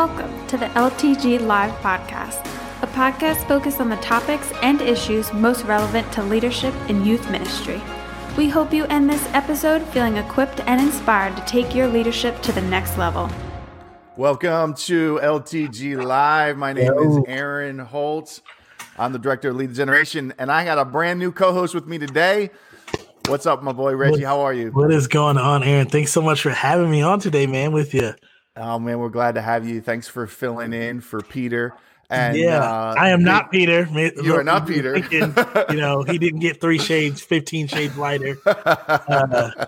Welcome to the LTG Live Podcast, a podcast focused on the topics and issues most relevant to leadership in youth ministry. We hope you end this episode feeling equipped and inspired to take your leadership to the next level. Welcome to LTG Live. My name is Eran Holt. I'm the director of Lead the Generation, and I got a brand new co-host with me today. What's up, my boy Reggie? How are you? What is going on, Eran? Thanks so much for having me on today, man. With you. Oh man, we're glad to have you. Thanks for filling in for Peter. And yeah, uh, I am not Peter. You are not Peter. Thinking, you know, he didn't get three shades, fifteen shades lighter. Uh,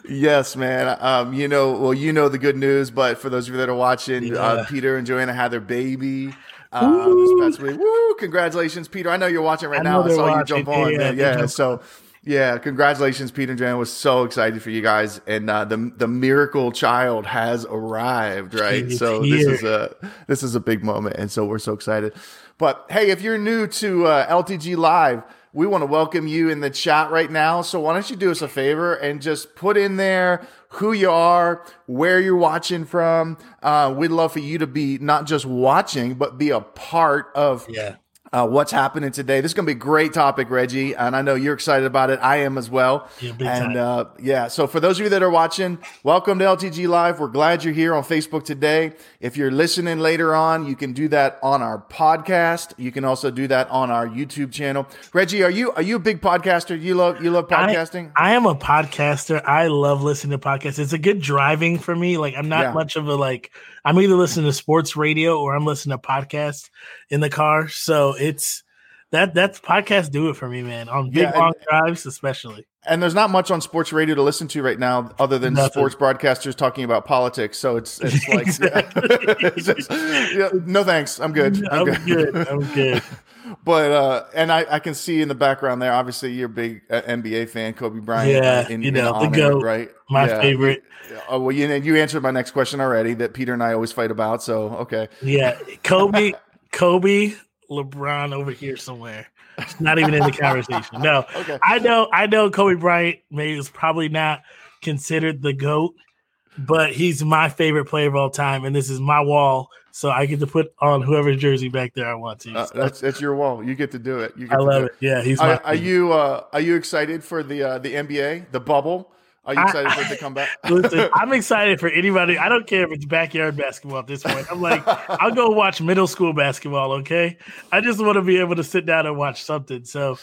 yes, man. Um, you know, well, you know the good news, but for those of you that are watching, uh, yeah. uh, Peter and Joanna had their baby. Uh, this past week. Woo! Congratulations, Peter. I know you're watching right I now. I saw watching. you jump on. Yeah, yeah. yeah. so yeah, congratulations, Peter and Jan. Was so excited for you guys, and uh, the the miracle child has arrived. Right, so this is a this is a big moment, and so we're so excited. But hey, if you're new to uh, LTG Live, we want to welcome you in the chat right now. So why don't you do us a favor and just put in there who you are, where you're watching from. Uh, we'd love for you to be not just watching, but be a part of yeah uh, what's happening today. This is going to be a great topic, Reggie, and I know you're excited about it. I am as well. Yeah, and uh, yeah, so for those of you that are watching, welcome to LTG Live. We're glad you're here on Facebook today. If you're listening later on, you can do that on our podcast. You can also do that on our YouTube channel. Reggie, are you are you a big podcaster? You love you love podcasting? I, I am a podcaster. I love listening to podcasts. It's a good driving for me. Like I'm not yeah. much of a like I'm either listening to sports radio or I'm listening to podcasts in the car. So it's that that's podcasts do it for me, man. On big yeah, long drives, especially. And there's not much on sports radio to listen to right now, other than Nothing. sports broadcasters talking about politics. So it's it's like, yeah. it's just, yeah, no thanks, I'm good. I'm, I'm good. good. I'm good. but uh, and I, I can see in the background there. Obviously, you're a big uh, NBA fan, Kobe Bryant. Yeah, in, you know the goat, right? My yeah. favorite. Oh well, you you answered my next question already. That Peter and I always fight about. So okay. Yeah, Kobe, Kobe, LeBron over here somewhere. It's not even in the conversation. No, okay. I know, I know. Kobe Bryant maybe is probably not considered the goat, but he's my favorite player of all time, and this is my wall so I get to put on whoever's jersey back there I want to. Uh, that's that's your wall. You get to do it. You I love it. it. Yeah, he's. Are, are you uh, are you excited for the uh, the NBA, the bubble? Are you excited I, for it to come back? listen, I'm excited for anybody. I don't care if it's backyard basketball at this point. I'm like, I'll go watch middle school basketball. Okay, I just want to be able to sit down and watch something. So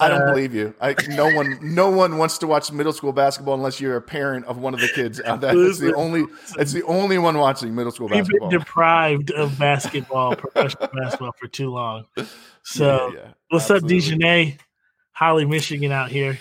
I don't uh, believe you. I, no one, no one wants to watch middle school basketball unless you're a parent of one of the kids. Uh, that's the only. It's the only one watching middle school basketball. We've been deprived of basketball, professional basketball, for too long. So, yeah, yeah, what's absolutely. up, Dejanay? Holly, Michigan, out here.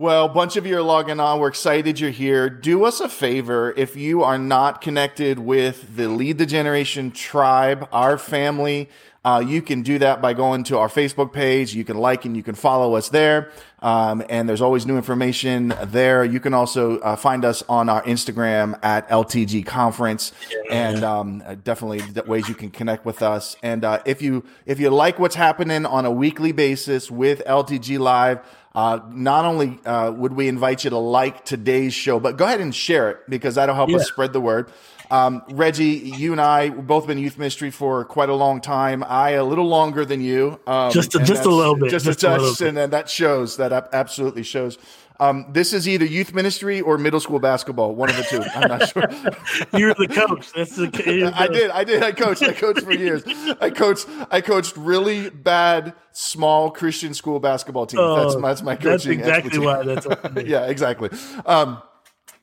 Well, a bunch of you are logging on. We're excited you're here. Do us a favor if you are not connected with the Lead the Generation tribe, our family uh, you can do that by going to our Facebook page. You can like and you can follow us there. Um, and there's always new information there. You can also uh, find us on our Instagram at LTG Conference, and um, definitely ways you can connect with us. And uh, if you if you like what's happening on a weekly basis with LTG Live. Uh, not only uh, would we invite you to like today's show, but go ahead and share it because that'll help yeah. us spread the word. Um, Reggie, you and I, we've both been youth ministry for quite a long time. I a little longer than you, um, just a, just a little bit, just, just a touch, and, and that shows. That absolutely shows. Um, this is either youth ministry or middle school basketball, one of the two. I'm not sure. You're the coach. That's the. I did. I did. I coached. I coached for years. I coached. I coached really bad small Christian school basketball teams. Oh, that's, that's my coaching. That's exactly expertise. why. That's yeah, exactly. Um,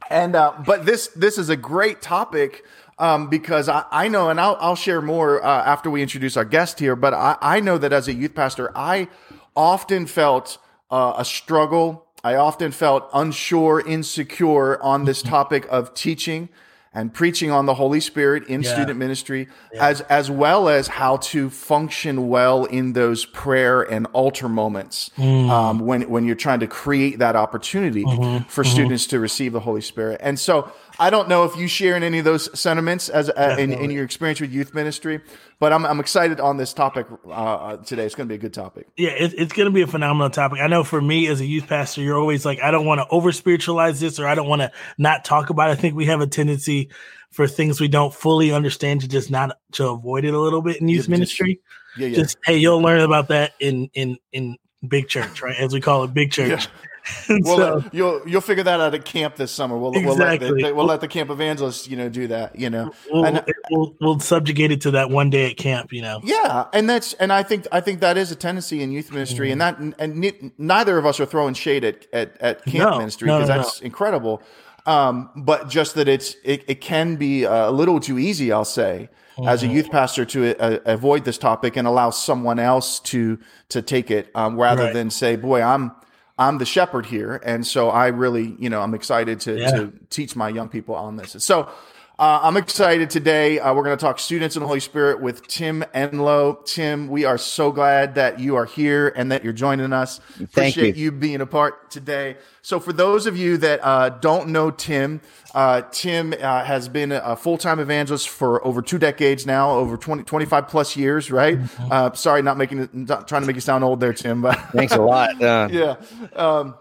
and uh, but this this is a great topic um, because I, I know, and I'll, I'll share more uh, after we introduce our guest here. But I, I know that as a youth pastor, I often felt uh, a struggle. I often felt unsure, insecure on this topic of teaching and preaching on the Holy Spirit in yeah. student ministry, yeah. as as well as how to function well in those prayer and altar moments mm. um, when when you're trying to create that opportunity mm-hmm. for mm-hmm. students to receive the Holy Spirit. And so I don't know if you share in any of those sentiments as uh, in, in, your experience with youth ministry, but I'm, I'm excited on this topic uh, uh today. It's going to be a good topic. Yeah, it, it's going to be a phenomenal topic. I know for me as a youth pastor, you're always like, I don't want to over spiritualize this or I don't want to not talk about it. I think we have a tendency for things we don't fully understand to just not to avoid it a little bit in youth yeah, ministry. Just, yeah, yeah. Just hey, you'll learn about that in in in big church, right? As we call it, big church. Yeah. well, so, you'll you'll figure that out at camp this summer. We'll, exactly. we'll, let the, we'll let the camp evangelists, you know, do that. You know, we'll, and, we'll, we'll subjugate it to that one day at camp. You know. Yeah, and that's and I think I think that is a tendency in youth ministry, mm-hmm. and that and neither of us are throwing shade at at, at camp no, ministry because no, no, that's incredible. Um, but just that it's it, it can be a little too easy, I'll say, mm-hmm. as a mm-hmm. youth pastor to uh, avoid this topic and allow someone else to to take it um, rather right. than say, "Boy, I'm." I'm the shepherd here, and so I really, you know, I'm excited to, yeah. to teach my young people on this. So uh, I'm excited today. Uh, we're going to talk students and the Holy Spirit with Tim Enloe. Tim, we are so glad that you are here and that you're joining us. Thank Appreciate you. you being a part today. So, for those of you that uh, don't know Tim, uh, Tim uh, has been a full time evangelist for over two decades now, over 20, 25 plus years, right? Mm-hmm. Uh, sorry, not making it, not trying to make you sound old there, Tim. But thanks a lot. yeah. Um,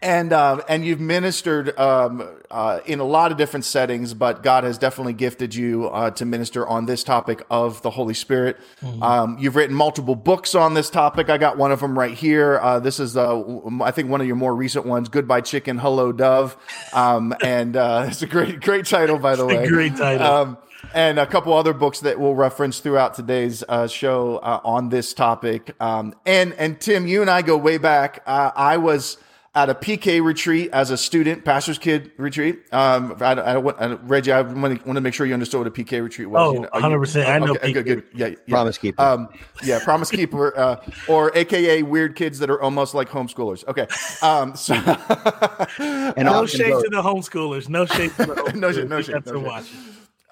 and um, and you've ministered um, uh, in a lot of different settings, but God has definitely gifted you uh, to minister on this topic of the Holy Spirit. Mm-hmm. Um, you've written multiple books on this topic. I got one of them right here. Uh, this is, uh, I think, one of your more recent ones, "Goodbye Chicken, Hello Dove," um, and uh, it's a great, great title, by the way. great title um, and a couple other books that we'll reference throughout today's uh, show uh, on this topic. Um, and and Tim, you and I go way back. Uh, I was at a PK retreat as a student, pastor's kid retreat. Um, I, I, I, Reggie, I want to, want to make sure you understood what a PK retreat was. Oh, you know, 100%. You, I know. Okay, good, good. Yeah, yeah. Promise Keeper. Um, yeah, Promise Keeper, uh, or AKA weird kids that are almost like homeschoolers. Okay. Um, so and no shade to the homeschoolers. No shade to the homeschoolers. no shade, no shade. No shade.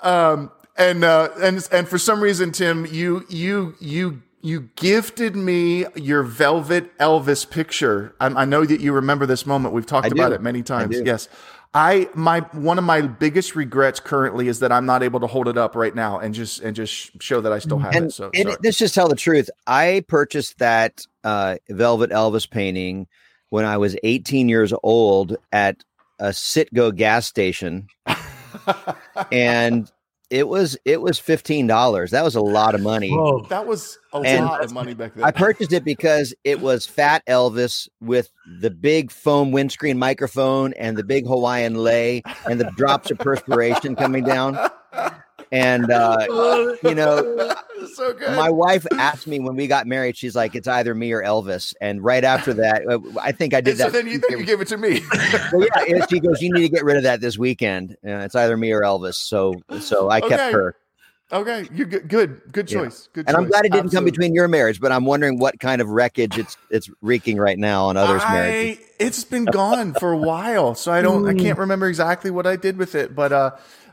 Um, and, uh, and, and for some reason, Tim, you, you, you you gifted me your velvet Elvis picture. I, I, know that you remember this moment. We've talked I about do. it many times. I yes. I my one of my biggest regrets currently is that I'm not able to hold it up right now and just and just show that I still have and, it. So and let's just tell the truth. I purchased that uh, velvet Elvis painting when I was 18 years old at a Citgo gas station, and it was it was fifteen dollars. That was a lot of money. Whoa. That was a and lot of money back then. I purchased it because it was Fat Elvis with the big foam windscreen microphone and the big Hawaiian lei and the drops of perspiration coming down. And uh, you know, so my wife asked me when we got married. She's like, "It's either me or Elvis." And right after that, uh, I think I did and that. So then you, then you gave it to me. yeah, she goes, "You need to get rid of that this weekend. Uh, it's either me or Elvis." So, so I kept okay. her. Okay, you good, good, good choice. Yeah. Good, and choice. I'm glad it didn't Absolutely. come between your marriage, but I'm wondering what kind of wreckage it's it's wreaking right now on others' I, marriages. It's been gone for a while, so I don't, I can't remember exactly what I did with it, but uh,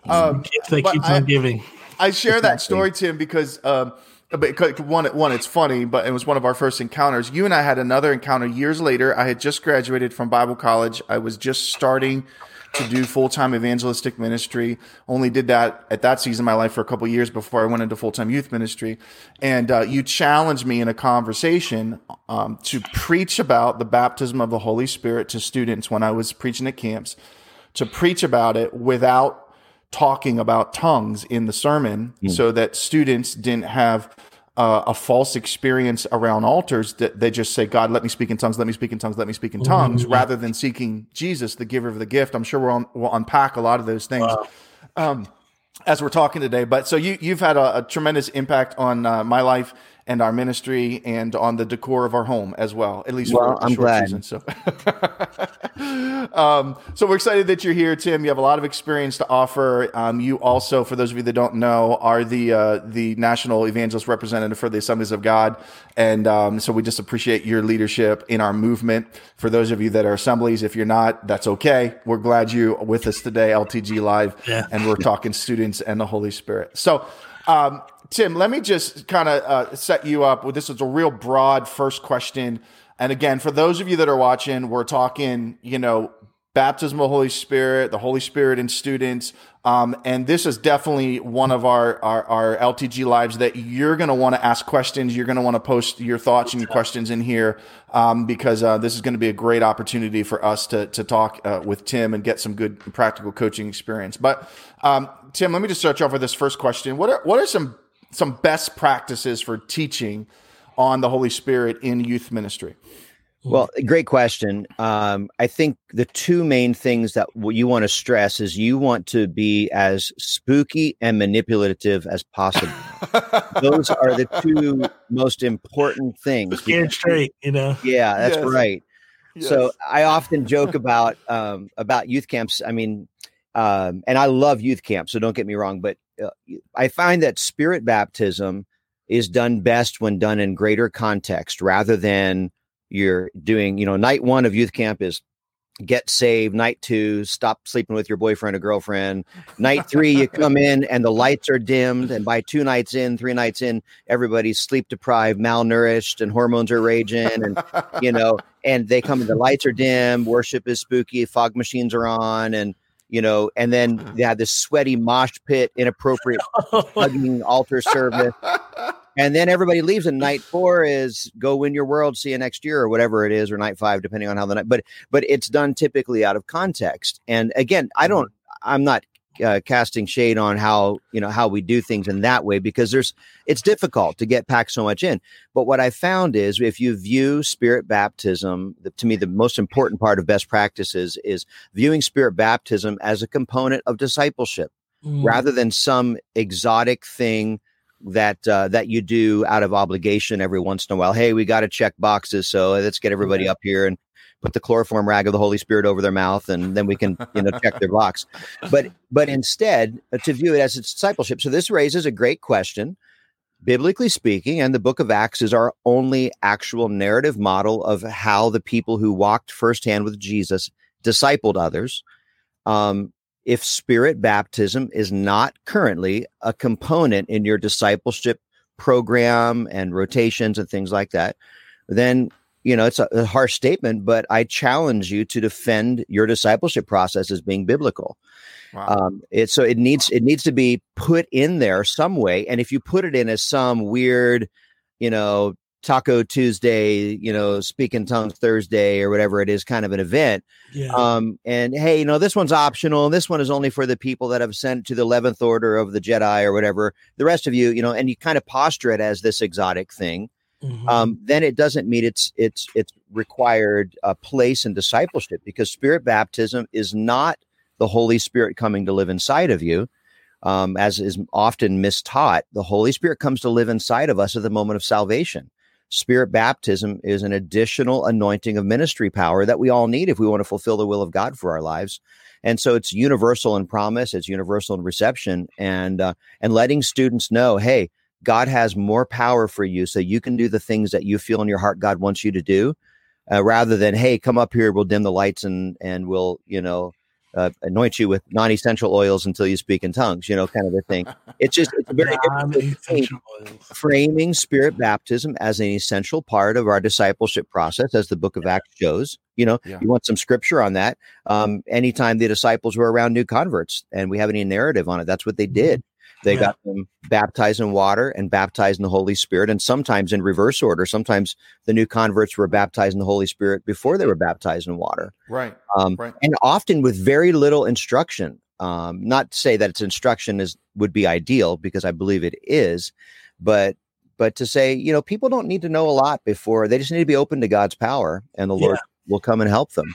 um, they keep on giving. I share that story, Tim, because um, one, one, it's funny, but it was one of our first encounters. You and I had another encounter years later. I had just graduated from Bible college. I was just starting to do full time evangelistic ministry. Only did that at that season of my life for a couple years before I went into full time youth ministry. And uh, you challenged me in a conversation um, to preach about the baptism of the Holy Spirit to students when I was preaching at camps, to preach about it without talking about tongues in the sermon mm. so that students didn't have uh, a false experience around altars that they just say, God, let me speak in tongues, let me speak in tongues, let me speak in tongues, mm-hmm. rather than seeking Jesus, the giver of the gift. I'm sure we'll, we'll unpack a lot of those things. Wow. Um, as we're talking today, but so you you've had a, a tremendous impact on uh, my life and our ministry and on the decor of our home as well, at least well, for I'm short glad. season. So, um, so we're excited that you're here, Tim. You have a lot of experience to offer. Um, you also, for those of you that don't know, are the uh, the national evangelist representative for the Assemblies of God, and um, so we just appreciate your leadership in our movement. For those of you that are assemblies, if you're not, that's okay. We're glad you're with us today, LTG Live, yeah. and we're talking students and the Holy Spirit. So. Um, Tim, let me just kind of uh, set you up with this is a real broad first question. And again, for those of you that are watching, we're talking, you know, baptism of the Holy Spirit, the Holy Spirit in students. Um, and this is definitely one of our, our, our LTG lives that you're going to want to ask questions. You're going to want to post your thoughts and your questions in here um, because uh, this is going to be a great opportunity for us to, to talk uh, with Tim and get some good practical coaching experience. But um, Tim, let me just start you off with this first question. What are, what are some, some best practices for teaching on the Holy Spirit in youth ministry? Well, great question. Um, I think the two main things that you want to stress is you want to be as spooky and manipulative as possible. Those are the two most important things. Scared straight, you know. Yeah, that's yes. right. Yes. So I often joke about um, about youth camps. I mean, um, and I love youth camps, so don't get me wrong, but Uh, I find that spirit baptism is done best when done in greater context rather than you're doing, you know, night one of youth camp is get saved. Night two, stop sleeping with your boyfriend or girlfriend. Night three, you come in and the lights are dimmed. And by two nights in, three nights in, everybody's sleep deprived, malnourished, and hormones are raging. And, you know, and they come in, the lights are dim, worship is spooky, fog machines are on. And, you know, and then they have this sweaty mosh pit, inappropriate hugging altar service. And then everybody leaves and night four is go win your world see you next year or whatever it is or night five depending on how the night but but it's done typically out of context. And again i mm-hmm. don't i'm not uh, casting shade on how you know how we do things in that way because there's it's difficult to get packed so much in but what i found is if you view spirit baptism the, to me the most important part of best practices is viewing spirit baptism as a component of discipleship mm. rather than some exotic thing that uh, that you do out of obligation every once in a while. Hey, we got to check boxes, so let's get everybody up here and put the chloroform rag of the Holy Spirit over their mouth, and then we can you know check their box. But but instead uh, to view it as its discipleship. So this raises a great question. Biblically speaking, and the book of Acts is our only actual narrative model of how the people who walked firsthand with Jesus discipled others. Um, if spirit baptism is not currently a component in your discipleship program and rotations and things like that, then you know it's a, a, harsh statement, but I challenge you to defend your discipleship process as being biblical. Wow. Um, it, so it needs it needs to be put in there some way, and if you put it in as some weird, you know, Taco Tuesday, you know, speak in tongues Thursday or whatever it is, kind of an event. Yeah. Um, and hey, you know, this one's optional. This one is only for the people that have sent to the 11th order of the Jedi or whatever. The rest of you, you know, and you kind of posture it as this exotic thing. Mm-hmm. Um, then it doesn't meet its its its required uh, place in discipleship because spirit baptism is not the Holy Spirit coming to live inside of you. Um, as is often mistaught, the Holy Spirit comes to live inside of us at the moment of salvation. Spirit baptism is an additional anointing of ministry power that we all need if we want to fulfill the will of God for our lives. And so it's universal in promise, it's universal in reception, and uh, and letting students know, hey, God has more power for you, so you can do the things that you feel in your heart God wants you to do, uh, rather than hey, come up here, we'll dim the lights and and we'll you know uh, anoint you with non-essential oils until you speak in tongues, you know, kind of a thing. It's just it's very framing spirit baptism as an essential part of our discipleship process, as the Book of Acts shows. You know, yeah. you want some scripture on that. Um, anytime the disciples were around new converts, and we have any narrative on it, that's what they mm-hmm. They yeah. got them baptized in water and baptized in the Holy Spirit, and sometimes in reverse order. Sometimes the new converts were baptized in the Holy Spirit before they were baptized in water. Right. Um, right. And often with very little instruction. Um, not to say that its instruction is would be ideal because I believe it is, but but to say you know people don't need to know a lot before they just need to be open to God's power, and the yeah. Lord will come and help them.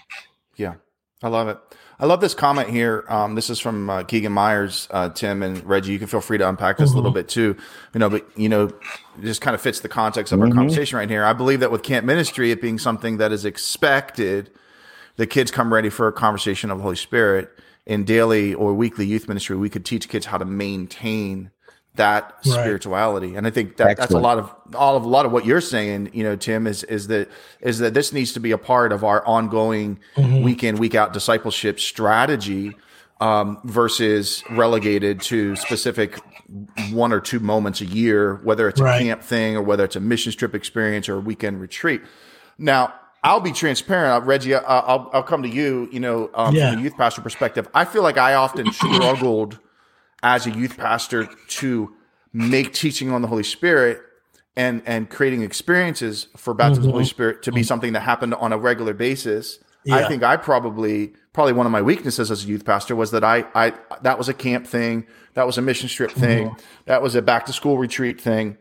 Yeah, I love it. I love this comment here. Um, this is from uh, Keegan Myers, uh, Tim and Reggie. You can feel free to unpack this mm-hmm. a little mm-hmm. bit too. You know, but you know, it just kind of fits the context of mm-hmm. our conversation right here. I believe that with camp ministry, it being something that is expected, the kids come ready for a conversation of the Holy Spirit. In daily or weekly youth ministry, we could teach kids how to maintain that right. spirituality. And I think that that's a lot of all of a lot of what you're saying, you know, Tim, is is that is that this needs to be a part of our ongoing mm-hmm. week in, week out discipleship strategy. Um, versus relegated to specific one or two moments a year, whether it's right. a camp thing or whether it's a mission trip experience or a weekend retreat. Now, I'll be transparent, Reggie. I'll, I'll come to you. You know, um, yeah. from a youth pastor perspective, I feel like I often struggled as a youth pastor to make teaching on the Holy Spirit and and creating experiences for baptism mm-hmm. of the Holy mm-hmm. Spirit to be mm-hmm. something that happened on a regular basis. Yeah. I think I probably probably one of my weaknesses as a youth pastor was that I I that was a camp thing, that was a mission trip thing, mm-hmm. that was a back to school retreat thing.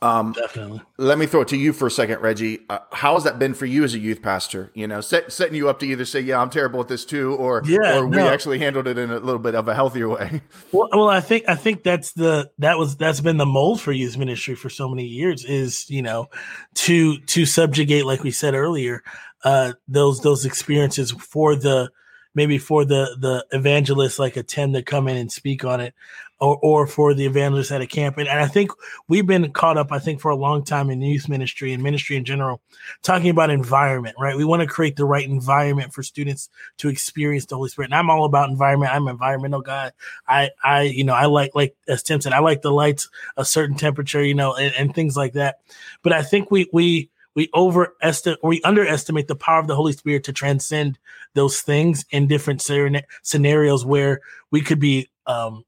Um, Definitely. Let me throw it to you for a second, Reggie. Uh, how has that been for you as a youth pastor? You know, set, setting you up to either say, "Yeah, I'm terrible at this too," or yeah, or we actually handled it in a little bit of a healthier way. Well, well, I think I think that's the that was that's been the mold for youth ministry for so many years is you know to to subjugate, like we said earlier, uh, those those experiences for the maybe for the the evangelists like a Tim to come in and speak on it or, or for the evangelists at a camp. And, and I think we've been caught up, I think, for a long time in youth ministry and ministry in general, talking about environment, right? We want to create the right environment for students to experience the Holy Spirit. And I'm all about environment. I'm environmental guy. I, I, you know, I like, like as Tim said, I like the lights, a certain temperature, you know, and, and things like that. But I think we, we, we overestimate we underestimate the power of the Holy Spirit to transcend those things in different scenarios where we could be um,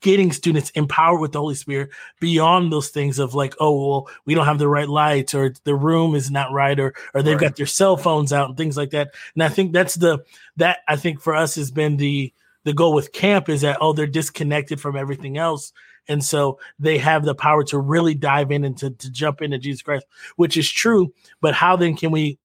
getting students empowered with the Holy Spirit beyond those things of like, oh, well, we don't have the right lights or the room is not right or or they've right. got their cell phones out and things like that. And I think that's the that I think for us has been the the goal with camp is that oh they're disconnected from everything else and so they have the power to really dive in and to, to jump into jesus christ which is true but how then can we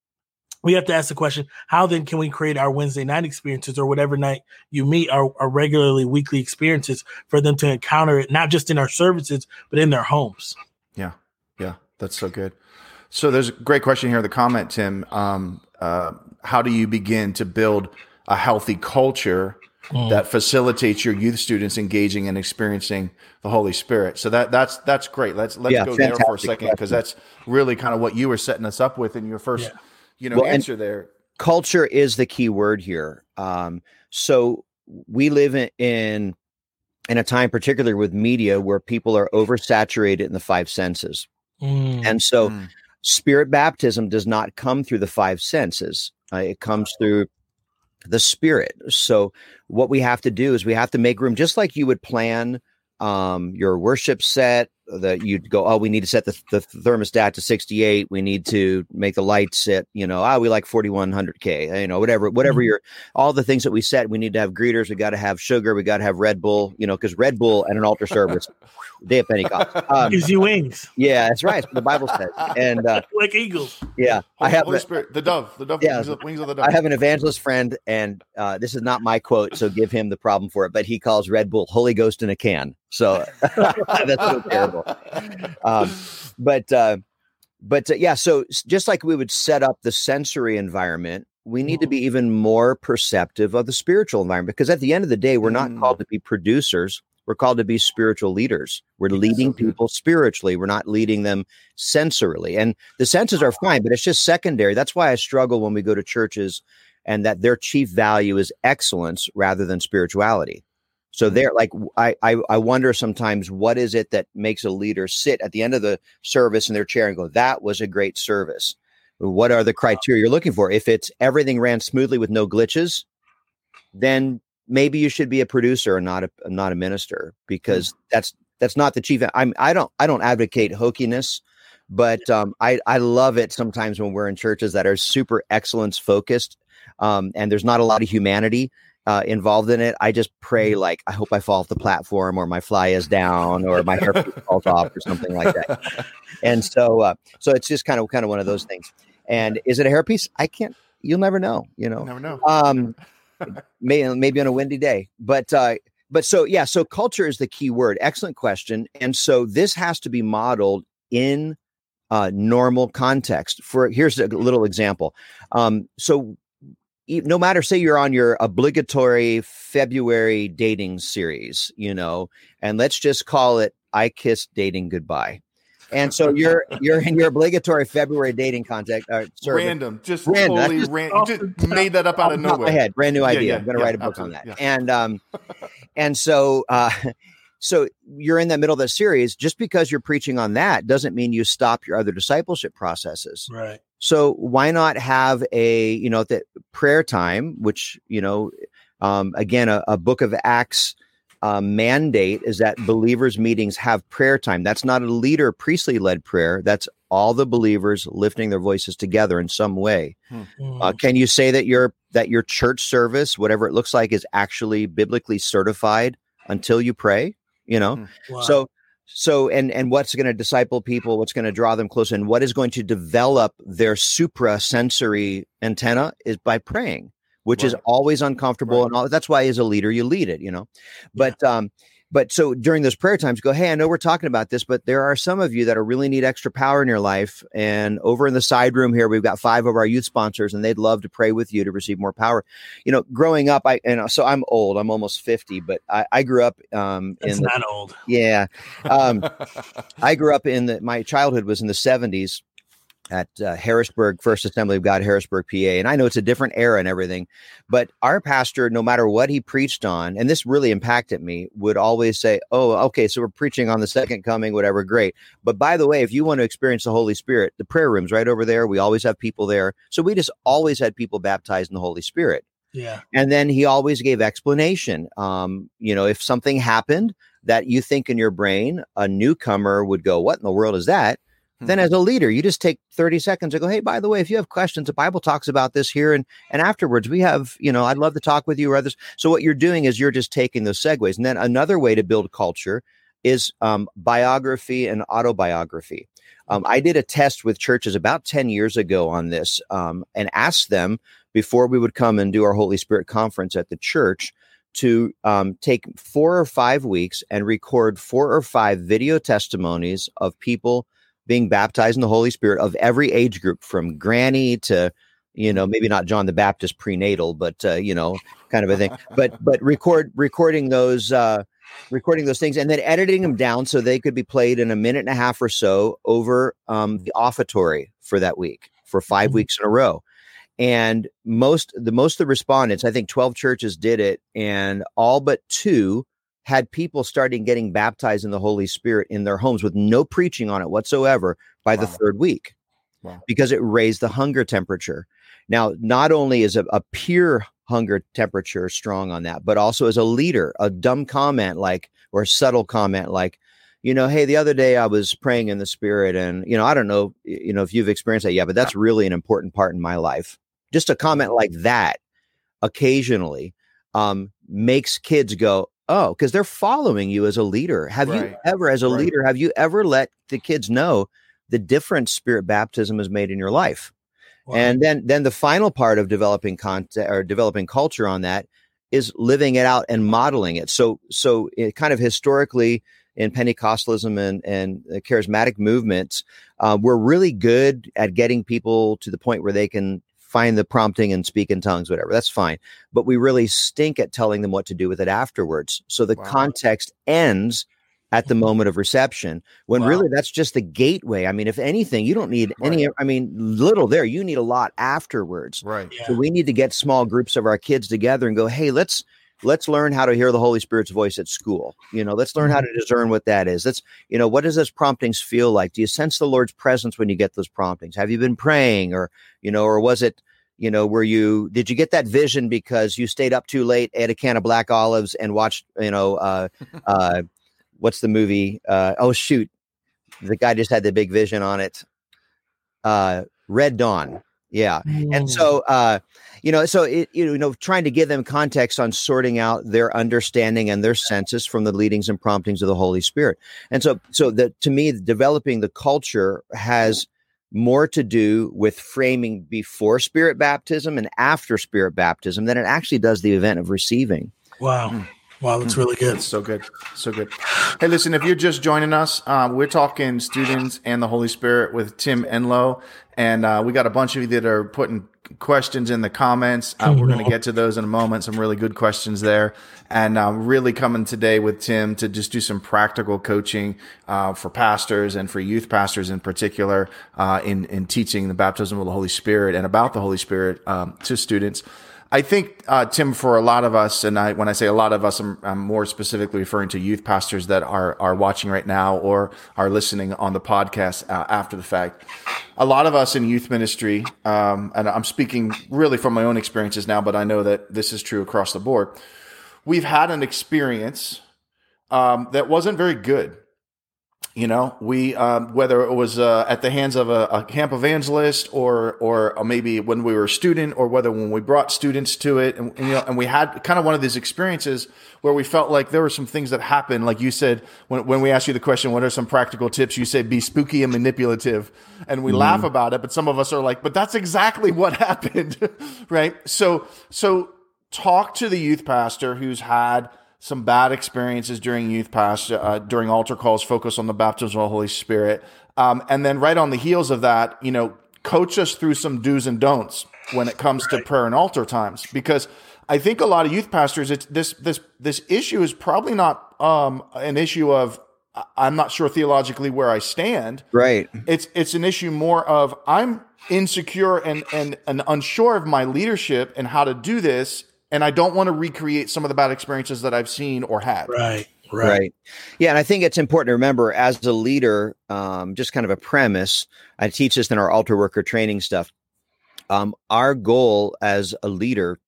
we have to ask the question how then can we create our wednesday night experiences or whatever night you meet our, our regularly weekly experiences for them to encounter it not just in our services but in their homes yeah yeah that's so good so there's a great question here in the comment tim um, uh, how do you begin to build a healthy culture mm. that facilitates your youth students engaging and experiencing the Holy Spirit. So that that's that's great. Let's let's yeah, go there for a second because that's really kind of what you were setting us up with in your first, yeah. You know, well, answer there. Culture is the key word here. Um, so we live in, in in a time, particularly with media, where people are oversaturated in the five senses, mm. and so. Mm. Spirit baptism does not come through the five senses. Uh, it comes through the spirit. So what we have to do is we have to make room just like you would plan um, your worship set that you'd go, oh, we need to set the, the thermostat to 68. We need to make the lights at, you know, ah, oh, we like 4100K, you know, whatever, whatever mm-hmm. your, all the things that we set. We need to have greeters. We got to have sugar. We got to have Red Bull, you know, because Red Bull and an altar service, day of Pentecost. Um, Gives you wings. Yeah, that's right. the Bible says. And uh, like eagles. Yeah. Holy, I have Holy Spirit, the dove, the dove, yeah, wings, of, wings of the dove. I have an evangelist friend, and uh, this is not my quote, so give him the problem for it, but he calls Red Bull Holy Ghost in a can. So that's so terrible. Um, but uh, but uh, yeah, so just like we would set up the sensory environment, we need to be mm-hmm. even more perceptive of the spiritual environment because at the end of the day, we're not mm. called to be producers. We're called to be spiritual leaders. We're leading people spiritually. We're not leading them sensorily. And the senses are fine, but it's just secondary. That's why I struggle when we go to churches and that their chief value is excellence rather than spirituality. So there, like I, I, I wonder sometimes what is it that makes a leader sit at the end of the service in their chair and go, "That was a great service." What are the criteria you're looking for? If it's everything ran smoothly with no glitches, then maybe you should be a producer and not a not a minister because mm-hmm. that's that's not the chief. I'm I don't I don't advocate hokiness, but um, I I love it sometimes when we're in churches that are super excellence focused, um, and there's not a lot of humanity uh, involved in it. I just pray mm-hmm. like I hope I fall off the platform or my fly is down or my hair falls off or something like that. And so uh, so it's just kind of kind of one of those things. And is it a hairpiece? I can't. You'll never know. You know. Never know. Um, maybe maybe on a windy day, but uh, but so yeah. So culture is the key word. Excellent question. And so this has to be modeled in uh, normal context. For here's a little example. Um, so no matter say you're on your obligatory February dating series, you know, and let's just call it I kissed dating goodbye. And so you're you're in your obligatory February dating contact. Uh, random, just random. Totally just, ran- just made that up out of nowhere. My head, brand new idea. Yeah, yeah, I'm going to yeah, write a book on that. And um, and so uh, so you're in the middle of the series. Just because you're preaching on that doesn't mean you stop your other discipleship processes. Right. So why not have a you know the prayer time, which you know, um, again, a, a Book of Acts uh, mandate is that believers meetings have prayer time. That's not a leader priestly led prayer. That's all the believers lifting their voices together in some way. Hmm. Uh, can you say that your that your church service, whatever it looks like, is actually biblically certified until you pray? You know, hmm. wow. so so and and what's going to disciple people? What's going to draw them close? And what is going to develop their supra sensory antenna is by praying which right. is always uncomfortable right. and all that's why as a leader you lead it you know but yeah. um but so during those prayer times go hey i know we're talking about this but there are some of you that are really need extra power in your life. And over in the side room here we've got five of our youth sponsors and they'd love to pray with you to receive more power. You know growing up i and so i'm old. I'm almost 50 but i, I grew up um That's in the, not old. Yeah. Um i grew up in the my childhood was in the 70s at uh, Harrisburg First Assembly of God, Harrisburg, PA. And I know it's a different era and everything, but our pastor, no matter what he preached on, and this really impacted me, would always say, Oh, okay, so we're preaching on the second coming, whatever, great. But by the way, if you want to experience the Holy Spirit, the prayer room's right over there. We always have people there. So we just always had people baptized in the Holy Spirit. Yeah. And then he always gave explanation. Um, you know, if something happened that you think in your brain, a newcomer would go, What in the world is that? Then as a leader you just take 30 seconds and go hey by the way if you have questions the bible talks about this here and and afterwards we have you know i'd love to talk with you or others. So what you're doing is you're just taking those segues. And then another way to build culture is um, biography and autobiography. Um, i did a test with churches about 10 years ago on this um, and asked them before we would come and do our holy spirit conference at the church to um, take four or five weeks and record four or five video testimonies of people being baptized in the Holy Spirit of every age group, from granny to, you know, maybe not John the Baptist prenatal, but uh, you know, kind of a thing. But but record recording those uh, recording those things and then editing them down so they could be played in a minute and a half or so over um, the offertory for that week for 5 mm-hmm. weeks in a row. And most the most of the respondents, I think 12 churches did it, and all but two had people starting getting baptized in the Holy Spirit in their homes with no preaching on it whatsoever by wow. the third week wow. because it raised the hunger temperature. Now, not only is a, a pure hunger temperature strong on that, but also as a leader, a dumb comment like, or a subtle comment like, you know, hey, the other day I was praying in the spirit, and you know, I don't know, you know, if you've experienced that, yeah, but that's really an important part in my life. Just a comment like that occasionally um, makes kids go, Oh, because they're following you as a leader. Have right. you ever, as a right. leader, have you ever let the kids know the difference spirit baptism has made in your life? Wow. And then, then the final part of developing content or developing culture on that is living it out and modeling it. So, so it kind of historically in Pentecostalism and and charismatic movements, uh, we're really good at getting people to the point where they can find the prompting and speak in tongues, whatever. That's fine. But we really stink at telling them what to do with it afterwards. So the wow. context ends at the moment of reception when wow. really that's just the gateway. I mean, if anything, you don't need right. any, I mean, little there, you need a lot afterwards. Right. Yeah. So we need to get small groups of our kids together and go, hey, let's, let's learn how to hear the holy spirit's voice at school. You know let's learn how mm-hmm. to discern what that is. Let's you know what does those promptings feel like? Do you sense the lord's presence when you get those promptings? Have you been praying or you know or was it you know were you did you get that vision because you stayed up too late ate a can of black olives and watched you know uh uh what's the movie? Uh oh shoot. The guy just had the big vision on it. Uh red dawn yeah. And so, mm. uh, you know, so it, you know, trying to give them context on sorting out their understanding and their senses from the leadings and promptings of the Holy Spirit. And so, so that to me, developing the culture has more to do with framing before spirit baptism and after spirit baptism than it actually does the event of receiving. Wow. Wow, that's really good. So good. So good. Hey, listen, if you're just joining us, uh, we're talking students and the Holy Spirit with Tim Enloe. And uh, we got a bunch of you that are putting questions in the comments. Uh, we're going to get to those in a moment. Some really good questions there. And uh, really coming today with Tim to just do some practical coaching uh, for pastors and for youth pastors in particular uh, in, in teaching the baptism of the Holy Spirit and about the Holy Spirit um, to students. I think uh, Tim, for a lot of us, and I, when I say a lot of us, I'm, I'm, more specifically referring to youth pastors that are are watching right now or are listening on the podcast uh, after the fact. A lot of us in youth ministry, um, and I'm speaking really from my own experiences now, but I know that this is true across the board. We've had an experience um, that wasn't very good you know, we um, whether it was uh, at the hands of a, a, camp evangelist or or uh, maybe when we were a student, or whether when we brought students to it, and, you know, and we had kind of one of these experiences where we felt like there were some things that happened. Like you said, when when we asked you the question, what are some practical tips? You said be spooky and manipulative, and we mm-hmm. laugh about it. But some of us are like, but that's exactly what happened, right? So so talk to the youth pastor who's had some bad experiences during youth past uh, during altar calls focus on the baptism of the holy spirit. Um, and then right on the heels of that you know coach us through some do's and don'ts when it comes right. to prayer and altar times. Because i think a lot of youth pastors it's this this this issue is probably not um, an issue of i'm not sure theologically where i stand. Right. It's it's an issue more of i'm insecure and and, and unsure of my leadership and how to do this and I don't want to recreate some of the bad experiences that I've seen or had. Right. Right. right. Yeah. And I think it's important to remember as a leader, um, just kind of a premise. I teach this in our altar worker training stuff. Um, our goal as a leader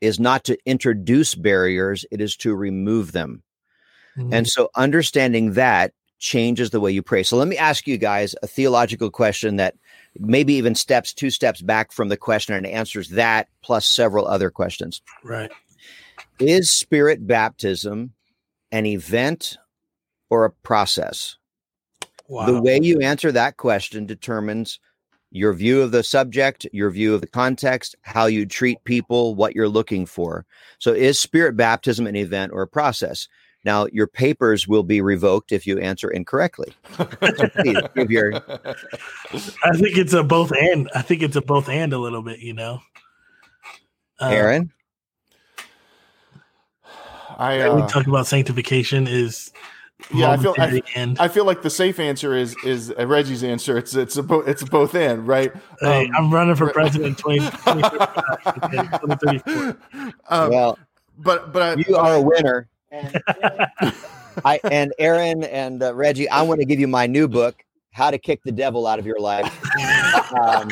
is not to introduce barriers, it is to remove them. Mm-hmm. And so understanding that changes the way you pray. So let me ask you guys a theological question that maybe even steps two steps back from the question and answers that plus several other questions. Right. Is spirit baptism an event or a process? Wow. The way you answer that question determines your view of the subject, your view of the context, how you treat people, what you're looking for. So, is spirit baptism an event or a process? Now, your papers will be revoked if you answer incorrectly. so please give your. I think it's a both and. I think it's a both and a little bit. You know, uh, Eran. I uh, we talk about sanctification is yeah, I feel I, I, feel like the safe answer is is Reggie's answer. It's it's a bo- it's a both and right. Hey, um, I'm running for president 20, 2034. Um, well, but but I, you are a winner. And I and Eran and uh, Reggie, I want to give you my new book, How to Kick the Devil Out of Your Life, um,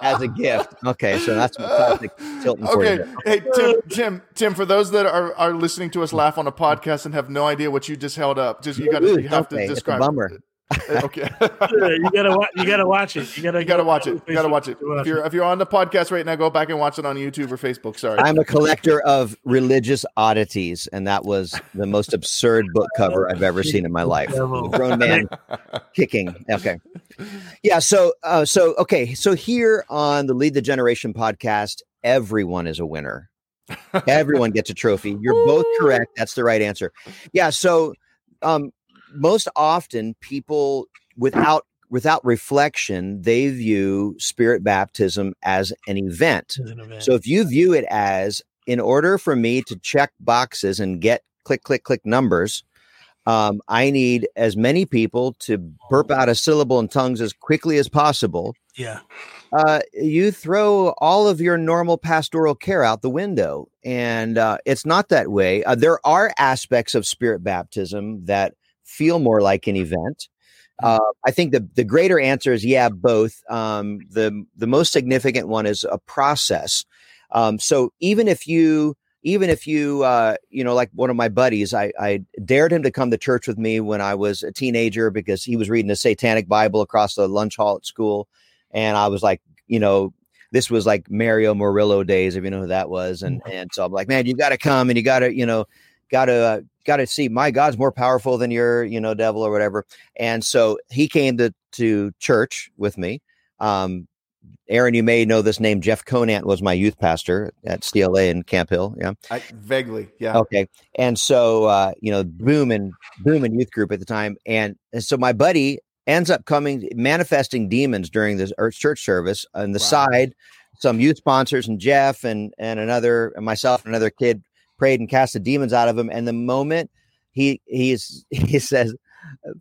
as a gift. Okay, so that's what classic Tilton okay. for you. Okay hey Tim, Tim, Tim. For those that are, are listening to us laugh on a podcast and have no idea what you just held up, just you got to you have okay. to describe. It's a bummer. It. okay. you gotta you gotta watch it. You gotta you gotta watch it. You gotta watch it. If you're if you're on the podcast right now, go back and watch it on YouTube or Facebook. Sorry. I'm a collector of religious oddities, and that was the most absurd book cover I've ever seen in my life. A grown man kicking. Okay. Yeah. So uh, so okay. So here on the Lead the Generation podcast, everyone is a winner. Everyone gets a trophy. You're both correct. That's the right answer. Yeah. So um most often people without without reflection they view spirit baptism as an event. As an event. so if you view it as in order for me to check boxes and get click click click numbers um, i need as many people to burp out a syllable in tongues as quickly as possible yeah uh, you throw all of your normal pastoral care out the window and uh, it's not that way uh, there are aspects of spirit baptism that feel more like an event. Mm. Uh, I think the the greater answer is yeah, both. Um, the the most significant one is a process. Um, so even if you even if you uh, you know like one of my buddies, I, I dared him to come to church with me when I was a teenager because he was reading the Satanic Bible across the lunch hall at school, and I was like, you know, this was like Mario Murillo days, if you know who that was, and mm. and so I'm like, man, you've got to come and you got to you know got to uh, got to see my God's more powerful than your, you know, devil or whatever. And so he came to to church with me. Um, Eran, you may know this name. Jeff Conant was my youth pastor at CLA in Camp Hill. Yeah, I, vaguely. Yeah. Okay. And so, uh, you know, boom and boom and youth group at the time, and, and so my buddy ends up coming manifesting demons during this church service on the wow. side. Some youth sponsors and Jeff and and another and myself and another kid prayed and cast the demons out of him. And the moment he he's he says,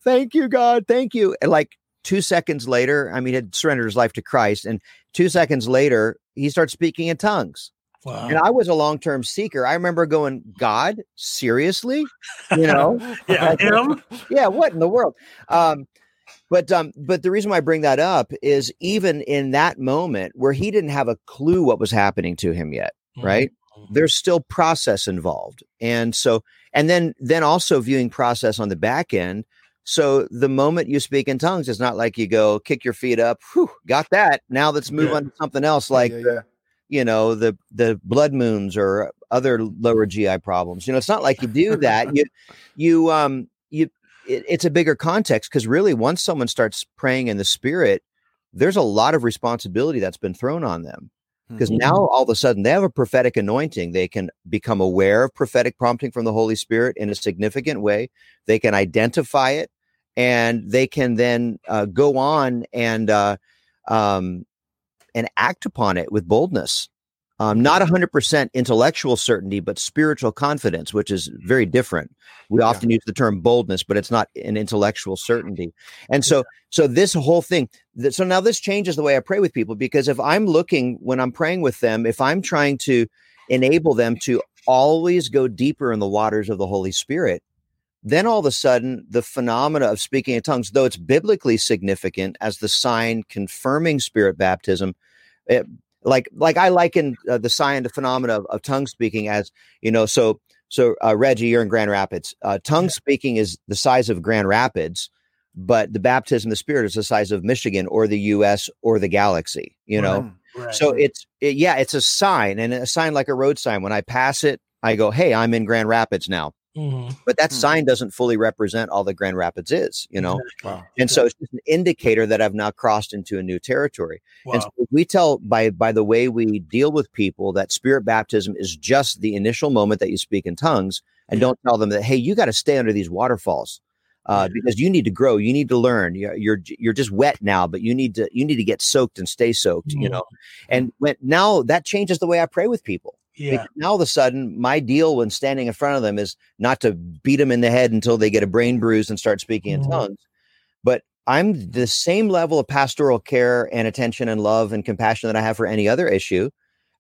"Thank you, God, thank you," and like two seconds later, I mean, he had surrendered his life to Christ, and two seconds later, he starts speaking in tongues. Wow. And I was a long term seeker. I remember going, God, seriously? You know? yeah, him? yeah, what in the world? Um, but um, but the reason why I bring that up is even in that moment where he didn't have a clue what was happening to him yet, mm-hmm. right? Mm-hmm. There's still process involved. And so and then then also viewing process on the back end. So the moment you speak in tongues, it's not like you go kick your feet up, whew, got that. Now let's move yeah. on to something else like yeah, yeah, you know the the blood moons or other lower GI problems. You know, it's not like you do that. you you um you it, it's a bigger context because really once someone starts praying in the spirit, there's a lot of responsibility that's been thrown on them because mm-hmm. now all of a sudden they have a prophetic anointing. They can become aware of prophetic prompting from the Holy Spirit in a significant way. They can identify it, and they can then uh, go on and uh, um, and act upon it with boldness. Um, not 100% intellectual certainty, but spiritual confidence, which is very different. We yeah. often use the term boldness, but it's not an intellectual certainty. And so, so this whole thing, so now this changes the way I pray with people because if I'm looking when I'm praying with them, if I'm trying to enable them to always go deeper in the waters of the Holy Spirit, then all of a sudden the phenomena of speaking in tongues, though it's biblically significant as the sign confirming spirit baptism, it, like like I liken uh, the sign, the phenomena of, of tongue speaking as you know. So so uh, Reggie, you're in Grand Rapids. Uh, tongue speaking is the size of Grand Rapids, but the baptism of the Spirit is the size of Michigan or the U.S. or the galaxy. You know, right. so it's it, yeah, it's a sign and a sign like a road sign. When I pass it, I go, "Hey, I'm in Grand Rapids now." Mm-hmm. But that mm-hmm. sign doesn't fully represent all that Grand Rapids is, you know? Wow. And so it's just an indicator that I've now crossed into a new territory. Wow. And so we tell by by the way we deal with people that spirit baptism is just the initial moment that you speak in tongues and yeah. don't tell them that, hey, you got to stay under these waterfalls. Uh, because you need to grow, you need to learn. You're, you're you're just wet now, but you need to you need to get soaked and stay soaked. Mm-hmm. You know, and when now that changes the way I pray with people. Yeah. now all of a sudden, my deal when standing in front of them is not to beat them in the head until they get a brain bruise and start speaking mm-hmm. in tongues, but I'm the same level of pastoral care and attention and love and compassion that I have for any other issue.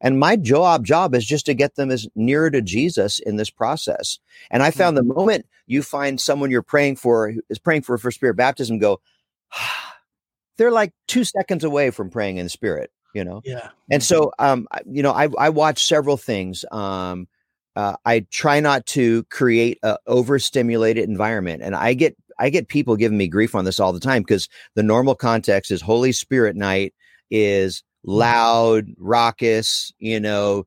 And my job job is just to get them as nearer to Jesus in this process. And I found mm-hmm. the moment you find someone you're praying for is praying for for spirit baptism, go, they're like two seconds away from praying in the spirit you know yeah and so um you know i i watch several things um uh, i try not to create a overstimulated environment and i get i get people giving me grief on this all the time because the normal context is holy spirit night is mm-hmm. loud raucous you know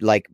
like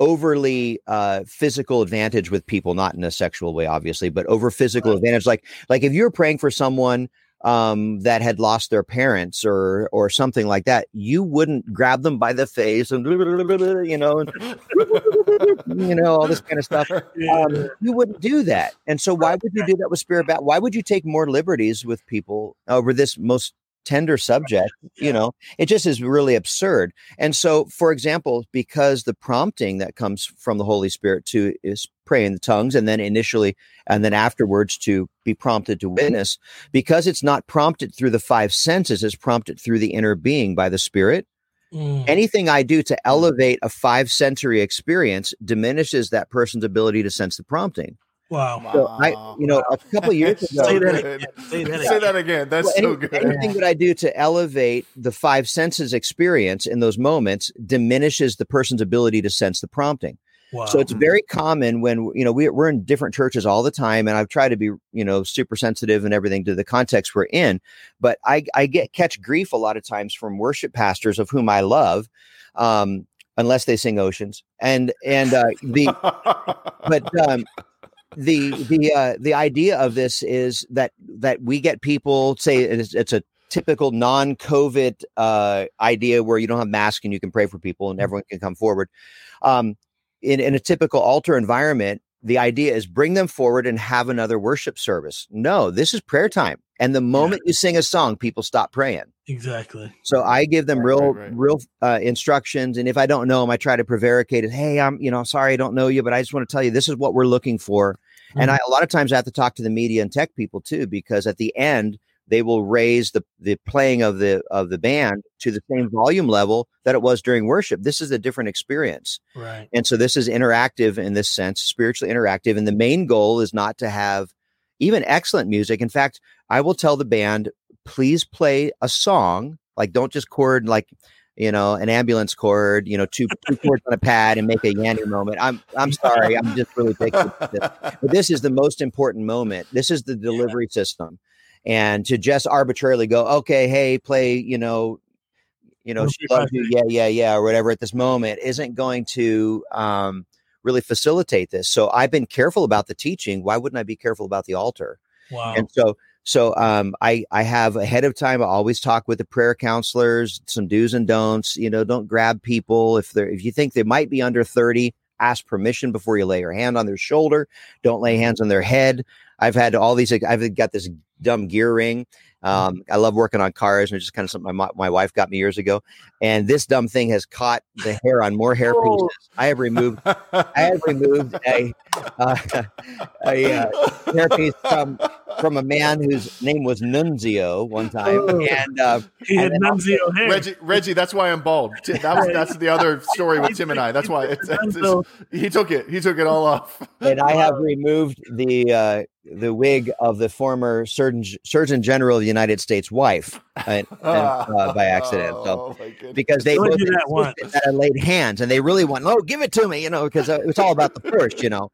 overly uh physical advantage with people not in a sexual way obviously but over physical right. advantage like like if you're praying for someone um, that had lost their parents or or something like that, you wouldn't grab them by the face and you know, you know all this kind of stuff. Um, you wouldn't do that. And so, why would you do that with spirit bat? Why would you take more liberties with people over this most tender subject you know it just is really absurd. And so for example because the prompting that comes from the holy spirit to is pray in the tongues and then initially and then afterwards to be prompted to witness because it's not prompted through the five senses it's prompted through the inner being by the spirit mm. anything i do to elevate a five sensory experience diminishes that person's ability to sense the prompting Wow. So I, you know, a couple years ago. Say that again. Say that again. Say that again. That's well, any, so good. Anything that I do to elevate the five senses experience in those moments diminishes the person's ability to sense the prompting. Wow. So it's very common when you know we, we're in different churches all the time, and I've tried to be you know super sensitive and everything to the context we're in. But I I get catch grief a lot of times from worship pastors of whom I love, um, unless they sing oceans and and uh, the but um, the the uh, the idea of this is that that we get people say it's, it's a typical non-COVID uh, idea where you don't have masks and you can pray for people and mm-hmm. everyone can come forward. Um, in, in a typical altar environment, the idea is bring them forward and have another worship service. No, this is prayer time. And the moment yeah. you sing a song, people stop praying. Exactly. So I give them right, real, right, right. real uh, instructions. And if I don't know them, I try to prevaricate it. Hey, I'm, you know, sorry, I don't know you, but I just want to tell you this is what we're looking for. Mm-hmm. And I, a lot of times I have to talk to the media and tech people too, because at the end, they will raise the the playing of the of the band to the same volume level that it was during worship. This is a different experience. Right. And so this is interactive in this sense, spiritually interactive. And the main goal is not to have even excellent music. In fact, I will tell the band, please play a song. Like don't just chord like you know, an ambulance cord, you know, two, two chords on a pad and make a Yanni moment. I'm I'm sorry, I'm just really this. But this is the most important moment. This is the delivery yeah. system and to just arbitrarily go, okay, hey, play, you know, you know, she loves you, yeah, yeah, yeah, or whatever at this moment isn't going to um, really facilitate this. So I've been careful about the teaching. Why wouldn't I be careful about the altar? Wow. And so so um, I I have ahead of time. I always talk with the prayer counselors, some do's and don'ts. You know, don't grab people if they're if you think they might be under thirty. Ask permission before you lay your hand on their shoulder. Don't lay hands on their head. I've had all these. I've got this dumb gear ring. Mm-hmm. Um, I love working on cars, and it's just kind of something my, my wife got me years ago. And this dumb thing has caught the hair on more hair pieces. Oh. I have removed. I have removed a uh, a uh, hair piece from from a man whose name was Nunzio one time, oh. and uh, he had Nunzio hair. Reggie, Reggie, that's why I'm bald. That was that's the other story with Tim and I. That's why it's, it's, it's, he took it. He took it all off. And I have removed the uh, the wig of the former Surgeon Surgeon General of the United States wife and, and, uh, by accident. So oh, because they both that laid hands and they really want, oh, give it to me, you know, because uh, it's all about the first, you know,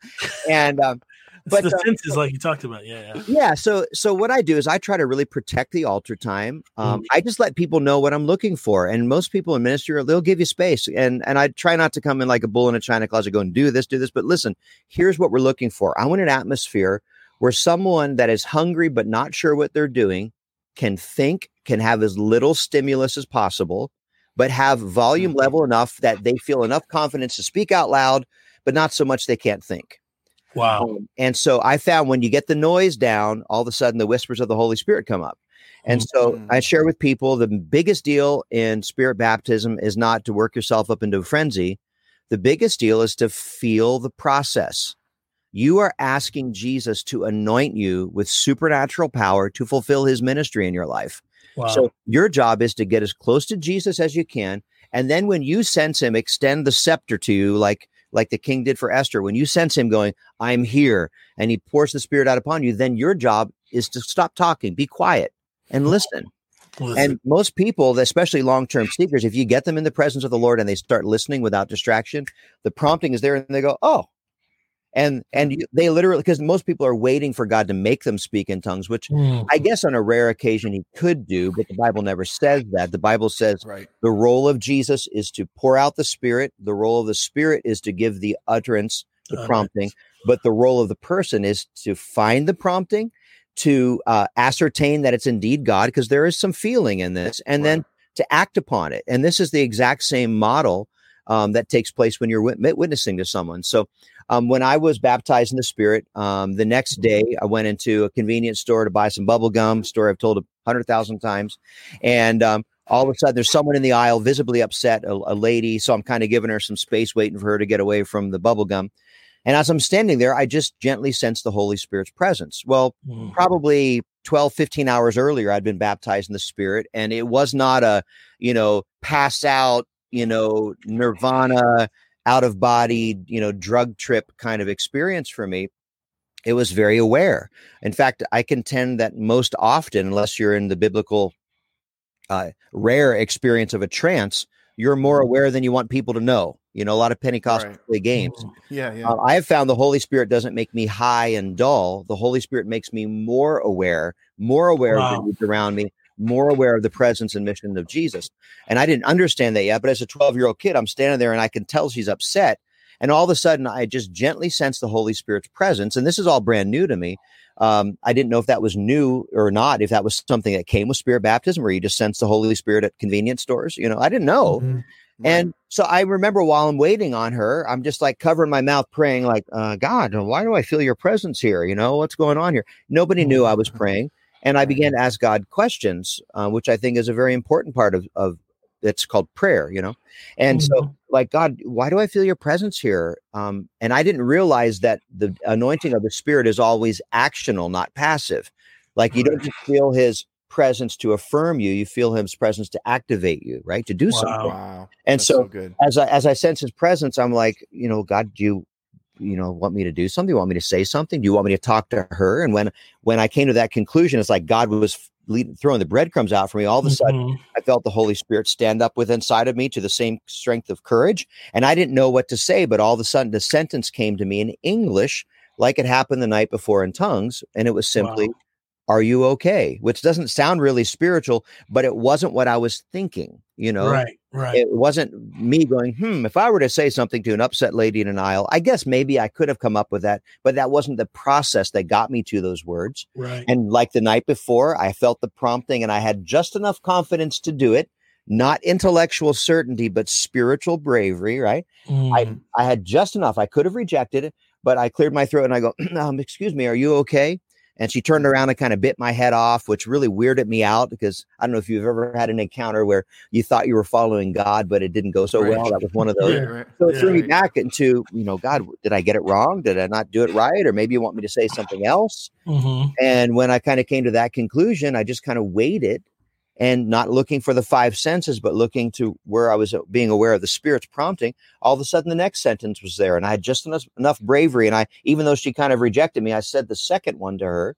and. Um, but the uh, senses, like you talked about, yeah, yeah, yeah. So, so what I do is I try to really protect the altar time. Um, mm. I just let people know what I'm looking for, and most people in ministry they'll give you space, and and I try not to come in like a bull in a china closet, go and do this, do this. But listen, here's what we're looking for. I want an atmosphere where someone that is hungry but not sure what they're doing can think, can have as little stimulus as possible, but have volume mm-hmm. level enough that they feel enough confidence to speak out loud, but not so much they can't think. Wow. Um, and so I found when you get the noise down, all of a sudden the whispers of the Holy Spirit come up. And so. I share with people the biggest deal in spirit baptism is not to work yourself up into a frenzy. The biggest deal is to feel the process. You are asking Jesus to anoint you with supernatural power to fulfill his ministry in your life. Wow. So your job is to get as close to Jesus as you can. And then when you sense him extend the scepter to you, like like the king did for Esther, when you sense him going, I'm here, and he pours the spirit out upon you, then your job is to stop talking, be quiet, and listen. listen. And most people, especially long term seekers, if you get them in the presence of the Lord and they start listening without distraction, the prompting is there and they go, Oh, and and you, they literally because most people are waiting for god to make them speak in tongues which mm. i guess on a rare occasion he could do but the bible never says that the bible says right. the role of jesus is to pour out the spirit the role of the spirit is to give the utterance the prompting but the role of the person is to find the prompting to uh, ascertain that it's indeed god because there is some feeling in this and right. then to act upon it and this is the exact same model um, that takes place when you're wit- witnessing to someone so um, when I was baptized in the Spirit, um, the next day I went into a convenience store to buy some bubble gum. Story I've told a hundred thousand times, and um, all of a sudden there's someone in the aisle visibly upset, a, a lady. So I'm kind of giving her some space, waiting for her to get away from the bubble gum. And as I'm standing there, I just gently sense the Holy Spirit's presence. Well, mm. probably 12, 15 hours earlier, I'd been baptized in the Spirit, and it was not a, you know, pass out, you know, nirvana out of body, you know, drug trip kind of experience for me. It was very aware. In fact, I contend that most often, unless you're in the biblical uh, rare experience of a trance, you're more mm-hmm. aware than you want people to know. You know, a lot of Pentecostal right. games. Mm-hmm. Yeah, yeah. Uh, I have found the Holy Spirit doesn't make me high and dull. The Holy Spirit makes me more aware, more aware wow. of the around me, more aware of the presence and mission of Jesus. And I didn't understand that yet. But as a 12 year old kid, I'm standing there and I can tell she's upset. And all of a sudden, I just gently sense the Holy Spirit's presence. And this is all brand new to me. Um, I didn't know if that was new or not, if that was something that came with spirit baptism, where you just sense the Holy Spirit at convenience stores. You know, I didn't know. Mm-hmm. And so I remember while I'm waiting on her, I'm just like covering my mouth, praying, like, uh, God, why do I feel your presence here? You know, what's going on here? Nobody knew I was mm-hmm. praying. And I began to ask God questions, uh, which I think is a very important part of, of it's called prayer, you know? And mm-hmm. so, like, God, why do I feel your presence here? Um, and I didn't realize that the anointing of the Spirit is always actional, not passive. Like, you don't just feel his presence to affirm you. You feel His presence to activate you, right? To do wow. something. Wow. And so, so as I as I sense His presence, I'm like, you know, God, do you you know want me to do something? You want me to say something? Do you want me to talk to her? And when when I came to that conclusion, it's like God was leading, throwing the breadcrumbs out for me. All of a sudden, mm-hmm. I felt the Holy Spirit stand up within inside of me to the same strength of courage, and I didn't know what to say. But all of a sudden, the sentence came to me in English, like it happened the night before in tongues, and it was simply. Wow are you okay? Which doesn't sound really spiritual, but it wasn't what I was thinking, you know? Right, right. It wasn't me going, hmm, if I were to say something to an upset lady in an aisle, I guess maybe I could have come up with that, but that wasn't the process that got me to those words. Right. And like the night before, I felt the prompting and I had just enough confidence to do it. Not intellectual certainty, but spiritual bravery, right? Mm. I, I had just enough. I could have rejected it, but I cleared my throat and I go, um, excuse me, are you okay? And she turned around and kind of bit my head off, which really weirded me out because I don't know if you've ever had an encounter where you thought you were following God, but it didn't go so right. well. That was one of those. Yeah, right. So it yeah, threw me right. back into, you know, God, did I get it wrong? Did I not do it right? Or maybe you want me to say something else? Mm-hmm. And when I kind of came to that conclusion, I just kind of waited and not looking for the five senses, but looking to where I was uh, being aware of the spirit's prompting, all of a sudden the next sentence was there. And I had just enough, enough bravery. And I, even though she kind of rejected me, I said the second one to her.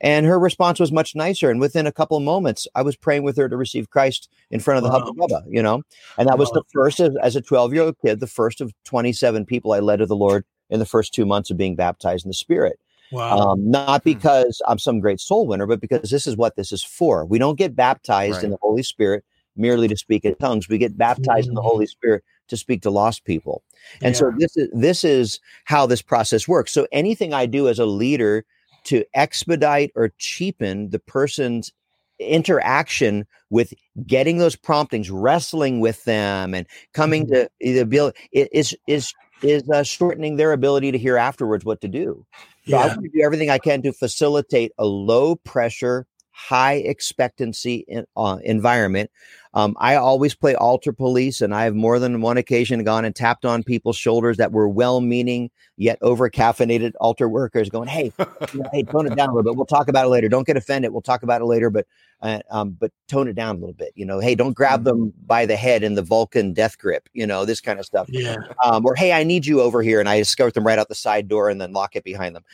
And her response was much nicer. And within a couple of moments, I was praying with her to receive Christ in front of the wow. Hubba Bubba, you know? And that was the first, as a 12 year old kid, the first of 27 people I led to the Lord in the first two months of being baptized in the Spirit. Wow. Um, not hmm. because I'm some great soul winner, but because this is what this is for. We don't get baptized right. in the Holy Spirit merely to speak in tongues. We get baptized mm-hmm. in the Holy mm. Spirit to speak to lost people. And yeah. so this is this is how this process works. So anything I do as a leader to expedite or cheapen the person's interaction with getting those promptings, wrestling with them, and coming mm-hmm. to the ability is is is uh, shortening their ability to hear afterwards what to do. So yeah. I want to do everything I can to facilitate a low pressure, high expectancy in, uh, environment. Um, I always play altar police, and I have more than one occasion gone and tapped on people's shoulders that were well-meaning yet over caffeinated altar workers, going, "Hey, you know, hey, tone it down a little bit. We'll talk about it later. Don't get offended. We'll talk about it later, but uh, um, but tone it down a little bit. You know, hey, don't grab mm-hmm. them by the head in the Vulcan death grip. You know, this kind of stuff. Yeah. Um, or hey, I need you over here, and I escort them right out the side door and then lock it behind them.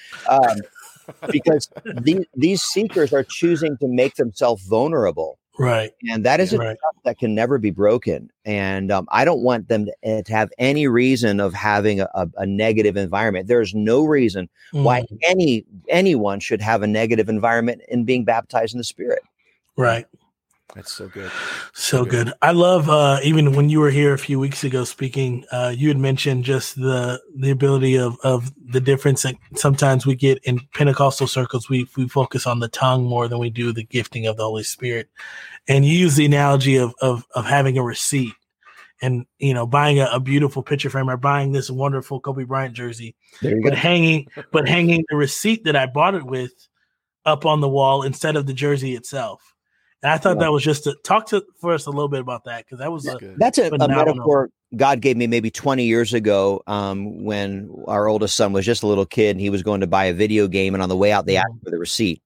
Because these, these seekers are choosing to make themselves vulnerable. Right. And that is a right. that can never be broken. And um, I don't want them to, uh, to, have any reason of having a, a, a negative environment. There's no reason mm. why any anyone should have a negative environment in being baptized in the Spirit. Right. That's so good. So, so good. good. I love uh, even when you were here a few weeks ago speaking, uh, you had mentioned just the the ability of of the difference that sometimes we get in Pentecostal circles. We we focus on the tongue more than we do the gifting of the Holy Spirit, and you use the analogy of of of having a receipt and you know buying a, a, beautiful picture frame or buying this wonderful Kobe Bryant jersey, but go. hanging but hanging the receipt that I bought it with up on the wall instead of the jersey itself. And I thought yeah. that was just to talk to for us a little bit about that because that was a, that's a, a, metaphor God gave me maybe 20 years ago um, when our oldest son was just a little kid and he was going to buy a video game and on the way out they asked mm-hmm. for the receipt.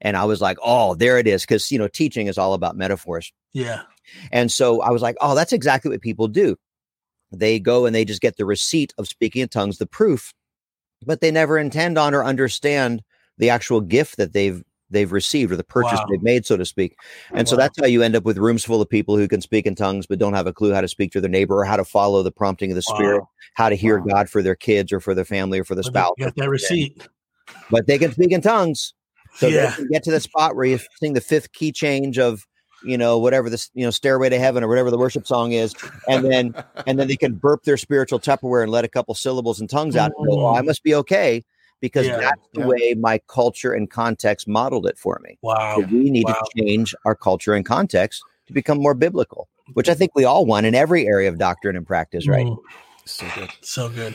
And I was like, oh, there it is. Cause you know, teaching is all about metaphors. Yeah. And so I was like, oh, that's exactly what people do. They go and they just get the receipt of speaking in tongues, the proof, but they never intend on or understand the actual gift that they've they've received or the purchase wow. they've made, so to speak. And wow. so that's how you end up with rooms full of people who can speak in tongues but don't have a clue how to speak to their neighbor or how to follow the prompting of the wow. Spirit, how to hear God for their kids or for their family or for the spouse. Got that receipt. But they can speak in tongues. So yeah. they can get to the spot where you sing the fifth key change of you know whatever this you know stairway to heaven or whatever the worship song is and then and then they can burp their spiritual tupperware and let a couple syllables and tongues out and go, oh, i mm. must be okay because yeah, that's the yeah. way my culture and context modeled it for me. Wow. So we need wow. to change our culture and context to become more biblical, which I think we all want in every area of doctrine and practice, right? Mm. So good. So good.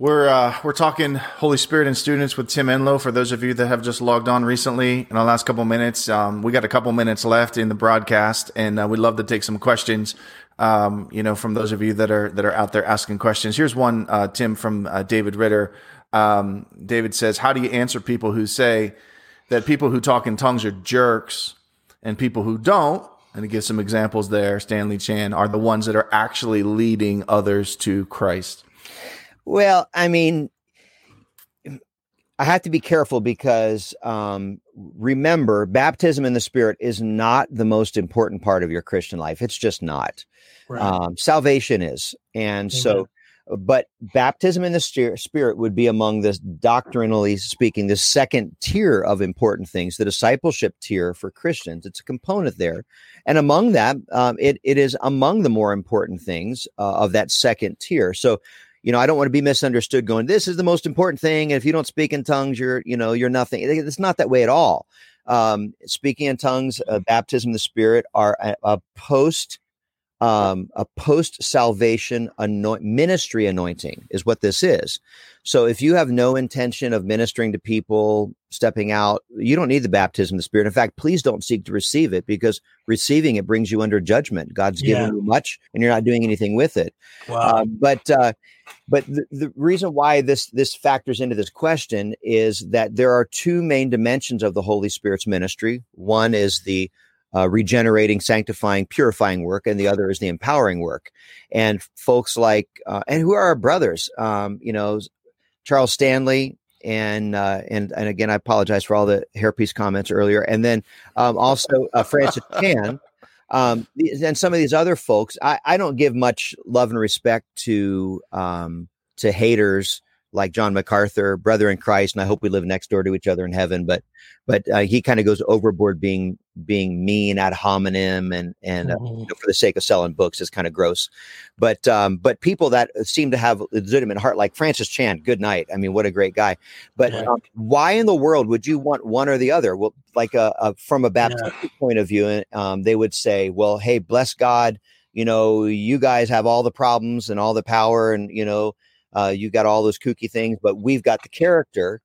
We're uh, we're talking Holy Spirit and students with Tim Enloe. For those of you that have just logged on recently in the last couple minutes, um, we got a couple minutes left in the broadcast, and uh, we'd love to take some questions. Um, you know, from those of you that are that are out there asking questions. Here's one, uh, Tim, from uh, David Ritter. Um, David says, How do you answer people who say that people who talk in tongues are jerks and people who don't, and to give some examples there, Stanley Chan, are the ones that are actually leading others to Christ? Well, I mean, I have to be careful because um, remember, baptism in the Spirit is not the most important part of your Christian life. It's just not. Right. Um, salvation is. And mm-hmm. so but baptism in the spirit would be among the doctrinally speaking the second tier of important things the discipleship tier for christians. It's a component there. And among that um, it, it is among the more important things uh, of that second tier. So you know i don't want to be misunderstood going this is the most important thing and if you don't speak in tongues you're you know you're nothing. It's not that way at all. Um, speaking in tongues uh, baptism in the spirit are a, a post um, a post salvation anoint- ministry anointing is what this is. So if you have no intention of ministering to people, stepping out, you don't need the baptism of the Spirit. In fact, please don't seek to receive it because receiving it brings you under judgment. God's yeah. given you much, and you're not doing anything with it. Wow. Uh, but uh, but the, the reason why this this factors into this question is that there are two main dimensions of the Holy Spirit's ministry. One is the uh, regenerating, sanctifying, purifying work, and the other is the empowering work. And folks like, uh, and who are our brothers? Um, you know, Charles Stanley, and uh, and and again, I apologize for all the hairpiece comments earlier. And then um, also uh, Francis Chan, um, and some of these other folks. I, I don't give much love and respect to um, to haters like John MacArthur, brother in Christ, and I hope we live next door to each other in heaven. But but uh, he kind of goes overboard being being mean ad hominem and and uh, you mm-hmm. know, for the sake of selling books is kind of gross. But um, but people that seem to have legitimate heart, like Francis Chan, good night. I mean, what a great guy. But um, why in the world would you want one or the other? Well, like a, uh, a uh, from a Baptist yeah. point of view, um, they would say, well, hey, bless God. You know, you guys have all the problems and all the power, and you know, uh, you got all those kooky things, but we've got the character.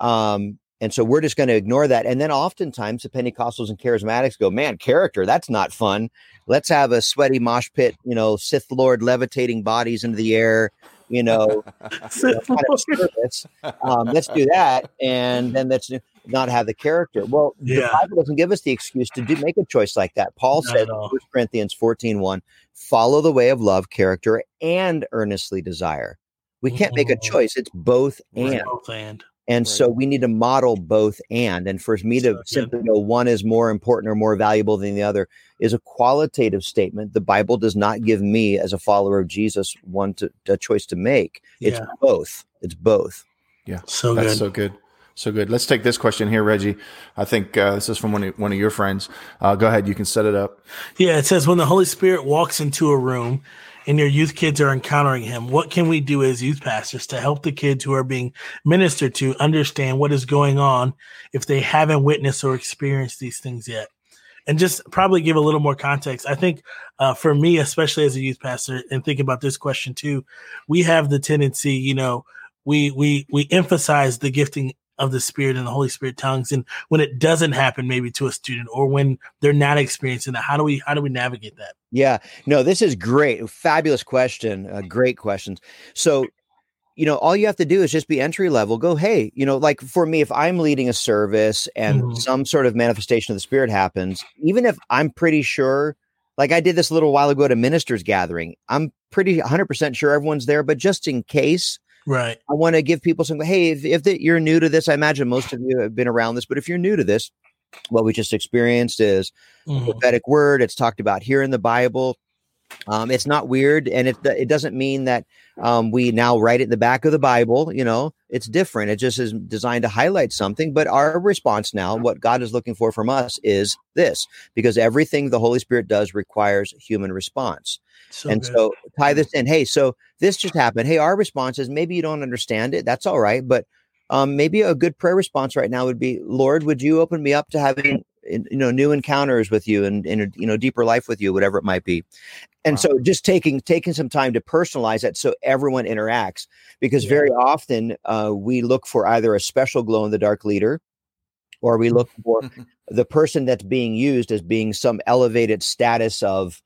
Um, and so we're just going to ignore that. And then oftentimes the Pentecostals and charismatics go, man, character, that's not fun. Let's have a sweaty mosh pit, you know, Sith Lord levitating bodies into the air, you know, you know kind of service. Um, let's do that. And then let's not have the character. Well, yeah. the Bible doesn't give us the excuse to do make a choice like that. Paul not says in 1 Corinthians 14 1, follow the way of love, character, and earnestly desire. We can't make a mm-hmm. choice. It's both and. Both and. And right. so we need to model both and. And for me to so simply know one is more important or more valuable than the other is a qualitative statement. The Bible does not give me, as a follower of Jesus, one to, a choice to make. It's yeah. both. It's both. Yeah. So That's good. so good. So good. Let's take this question here, Reggie. I think uh, this is from one of, one of your friends. Uh, go ahead. You can set it up. Yeah. It says, when the Holy Spirit walks into a room, and your youth kids are encountering him, what can we do as youth pastors to help the kids who are being ministered to understand what is going on if they haven't witnessed or experienced these things yet? And just probably give a little more context. I think uh, for me, especially as a youth pastor, and think about this question too, we have the tendency, you know, we we we emphasize the gifting of the Spirit and the Holy Spirit tongues. And when it doesn't happen, maybe to a student, or when they're not experiencing that, how do we how do we navigate that? Yeah, no, this is great, fabulous question, uh, great questions. So, you know, all you have to do is just be entry level. Go, hey, you know, like for me, if I'm leading a service and mm-hmm. some sort of manifestation of the Spirit happens, even if I'm pretty sure. Like I did this a little while ago at a ministers gathering. I'm pretty 100% sure everyone's there, but just in case, Right. I want to give people some, hey, if, if the, you're new to this, I imagine most of you have been around this, but if you're new to this, what we just experienced is mm-hmm. prophetic word. It's talked about here in the Bible. Um, it's not weird, and it it doesn't mean that um, we now write it in the back of the Bible. You know, it's different. It just is designed to highlight something. But our response now, what God is looking for from us, is this: because everything the Holy Spirit does requires human response. So and good. so tie this in. Hey, so this just happened. Hey, our response is maybe you don't understand it. That's all right. But um, maybe a good prayer response right now would be, Lord, would you open me up to having you know new encounters with you and in a you know deeper life with you, whatever it might be. And wow. so just taking taking some time to personalize that so everyone interacts because yeah. very often uh, we look for either a special glow in the dark leader or we look for the person that's being used as being some elevated status of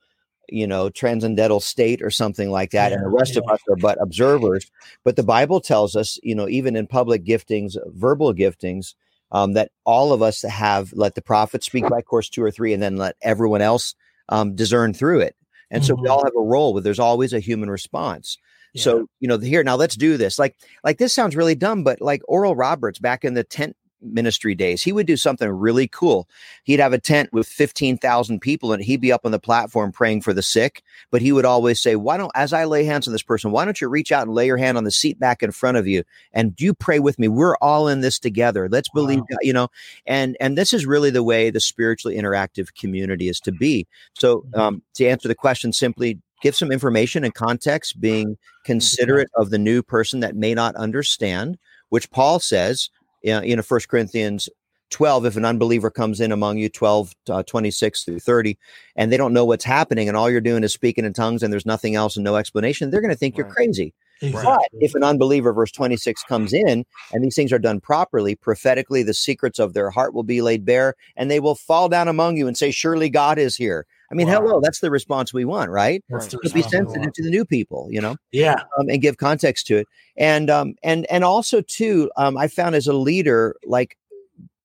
you know, transcendental state or something like that. Yeah, and the rest yeah. of us are but observers. But the Bible tells us, you know, even in public giftings, verbal giftings, um, that all of us have let the prophet speak by course two or three, and then let everyone else um, discern through it. And mm-hmm. so we mm-hmm. all have a role, but there's always a human response. Yeah. So you know, here now let's do this. Like, like this sounds really dumb, but like Oral Roberts back in the tent ministry days, he would do something really cool. He'd have a tent with 15,000 people and he'd be up on the platform praying for the sick. But he would always say, Why don't, as I lay hands on this person, why don't you reach out and lay your hand on the seat back in front of you and you pray with me? We're all in this together. Let's believe, wow. God, you know, and, and this is really the way the spiritually interactive community is to be. So, mm-hmm. um, to answer the question simply, give some information and context, being considerate of the new person that may not understand, which Paul says in a First Corinthians 12 if an unbeliever comes in among you 12 uh, 26 through 30 and they don't know what's happening and all you're doing is speaking in tongues and there's nothing else and no explanation they're going to think right. you're crazy exactly. but if an unbeliever verse 26 comes in and these things are done properly prophetically the secrets of their heart will be laid bare and they will fall down among you and say surely god is here I mean, wow. hello, that's the response we want, right? That's to be sensitive to the new people, you know, yeah, um, and give context to it, and um, and and also too, um, I found as a leader, like,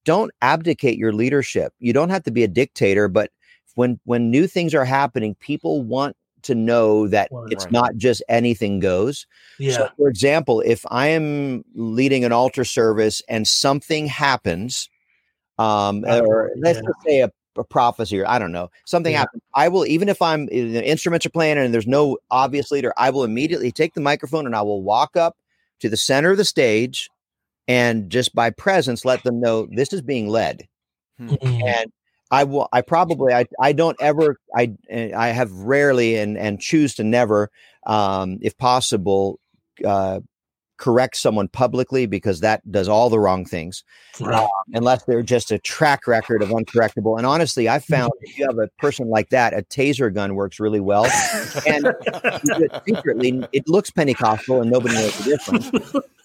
don't abdicate your leadership. You don't have to be a dictator, but when when new things are happening, people want to know that right. it's not just anything goes. Yeah. So, for example, if I am leading an altar service and something happens, um, or let's yeah. just say a a prophecy or I don't know something yeah. happens. I will even if I'm the instruments are playing and there's no obvious leader, I will immediately take the microphone and I will walk up to the center of the stage and just by presence let them know this is being led. Mm-hmm. And I will I probably I I don't ever I I have rarely and and choose to never um if possible uh correct someone publicly because that does all the wrong things, right. uh, unless they're just a track record of uncorrectable. And honestly, I found if you have a person like that, a taser gun works really well. And secretly, it looks Pentecostal and nobody knows the difference.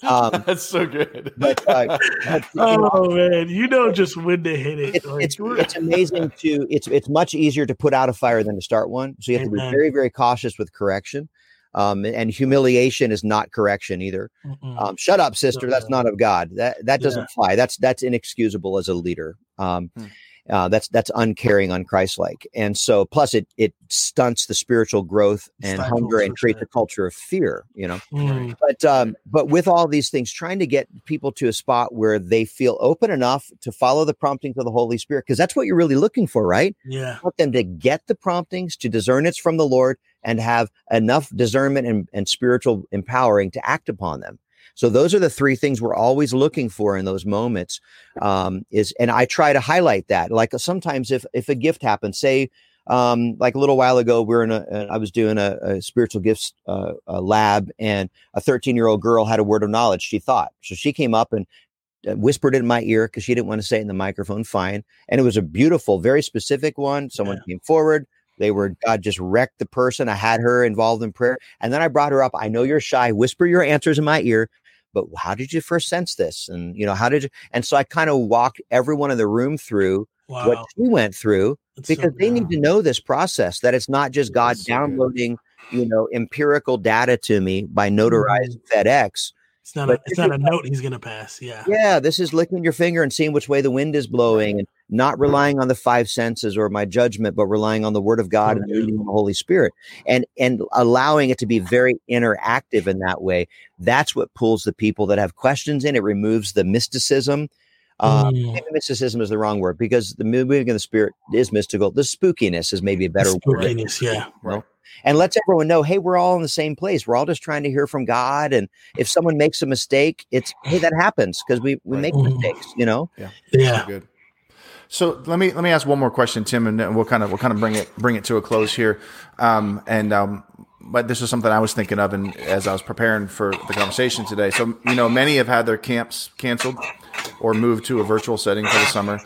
Um, That's so good. But, uh, but oh know, man, you know just when to hit it. It's, like, it's, it's, amazing to it's it's much easier to put out a fire than to start one. So you have Amen. to be very very cautious with correction. Um, and humiliation is not correction either. Um, shut up, sister. That's not of God. That that doesn't yeah. fly. That's that's inexcusable as a leader. Um, hmm. uh, that's that's uncaring, unchristlike, and so plus it it stunts the spiritual growth and hunger and creates a culture of fear. You know, mm. but um, but with all these things, trying to get people to a spot where they feel open enough to follow the promptings of the Holy Spirit, because that's what you're really looking for, right? Yeah, want them to get the promptings to discern it's from the Lord and have enough discernment and, and spiritual empowering to act upon them. So those are the three things we're always looking for in those moments. Um, is and I try to highlight that. Like sometimes if if a gift happens, say um, like a little while ago, we are in a I was doing a, a spiritual gifts uh, a lab, and a 13 year old girl had a word of knowledge. She thought so. She came up and uh, whispered in my ear because she didn't want to say it in the microphone. Fine, and it was a beautiful, very specific one. Someone yeah. came forward, they were God just wrecked the person. I had her involved in prayer. And then I brought her up. I know you're shy. Whisper your answers in my ear. But how did you first sense this? And you know, how did you and so I kind of walked everyone in the room through wow. what she went through That's because so they need to know this process that it's not just God so downloading, good. you know, empirical data to me by notarized mm-hmm. FedEx it's not a it's not a note he's gonna pass. Yeah. Yeah. This is licking your finger and seeing which way the wind is blowing and not relying on the five senses or my judgment, but relying on the word of God and the Holy Spirit and and allowing it to be very interactive in that way. That's what pulls the people that have questions in. It removes the mysticism. Um, mm. mysticism is the wrong word because the moving of the spirit is mystical. The spookiness is maybe a better spookiness, word. Spookiness, yeah. Right and lets everyone know, hey, we're all in the same place. We're all just trying to hear from God. And if someone makes a mistake, it's hey, that happens because we we right. make mm-hmm. mistakes, you know. Yeah, yeah. So let me let me ask one more question, Tim, and we'll kind of we'll kind of bring it bring it to a close here. Um, and um, but this is something I was thinking of, and as I was preparing for the conversation today. So you know, many have had their camps canceled or moved to a virtual setting for the summer.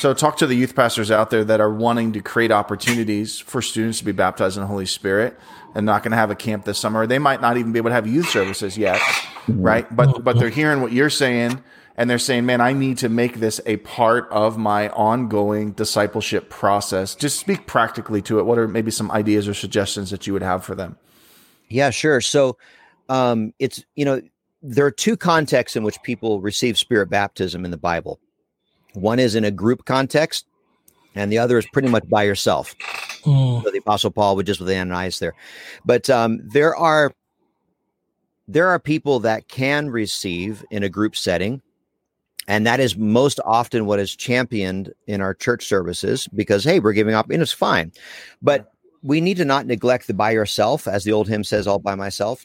So, talk to the youth pastors out there that are wanting to create opportunities for students to be baptized in the Holy Spirit and not going to have a camp this summer. They might not even be able to have youth services yet, right? But but they're hearing what you're saying and they're saying, "Man, I need to make this a part of my ongoing discipleship process." Just speak practically to it. What are maybe some ideas or suggestions that you would have for them? Yeah, sure. So, um, it's you know there are two contexts in which people receive spirit baptism in the Bible. One is in a group context, and the other is pretty much by yourself. Mm. So the Apostle Paul would just with Ananias there, but um, there are there are people that can receive in a group setting and that is most often what is championed in our church services because hey we're giving up and it's fine but we need to not neglect the by yourself as the old hymn says all by myself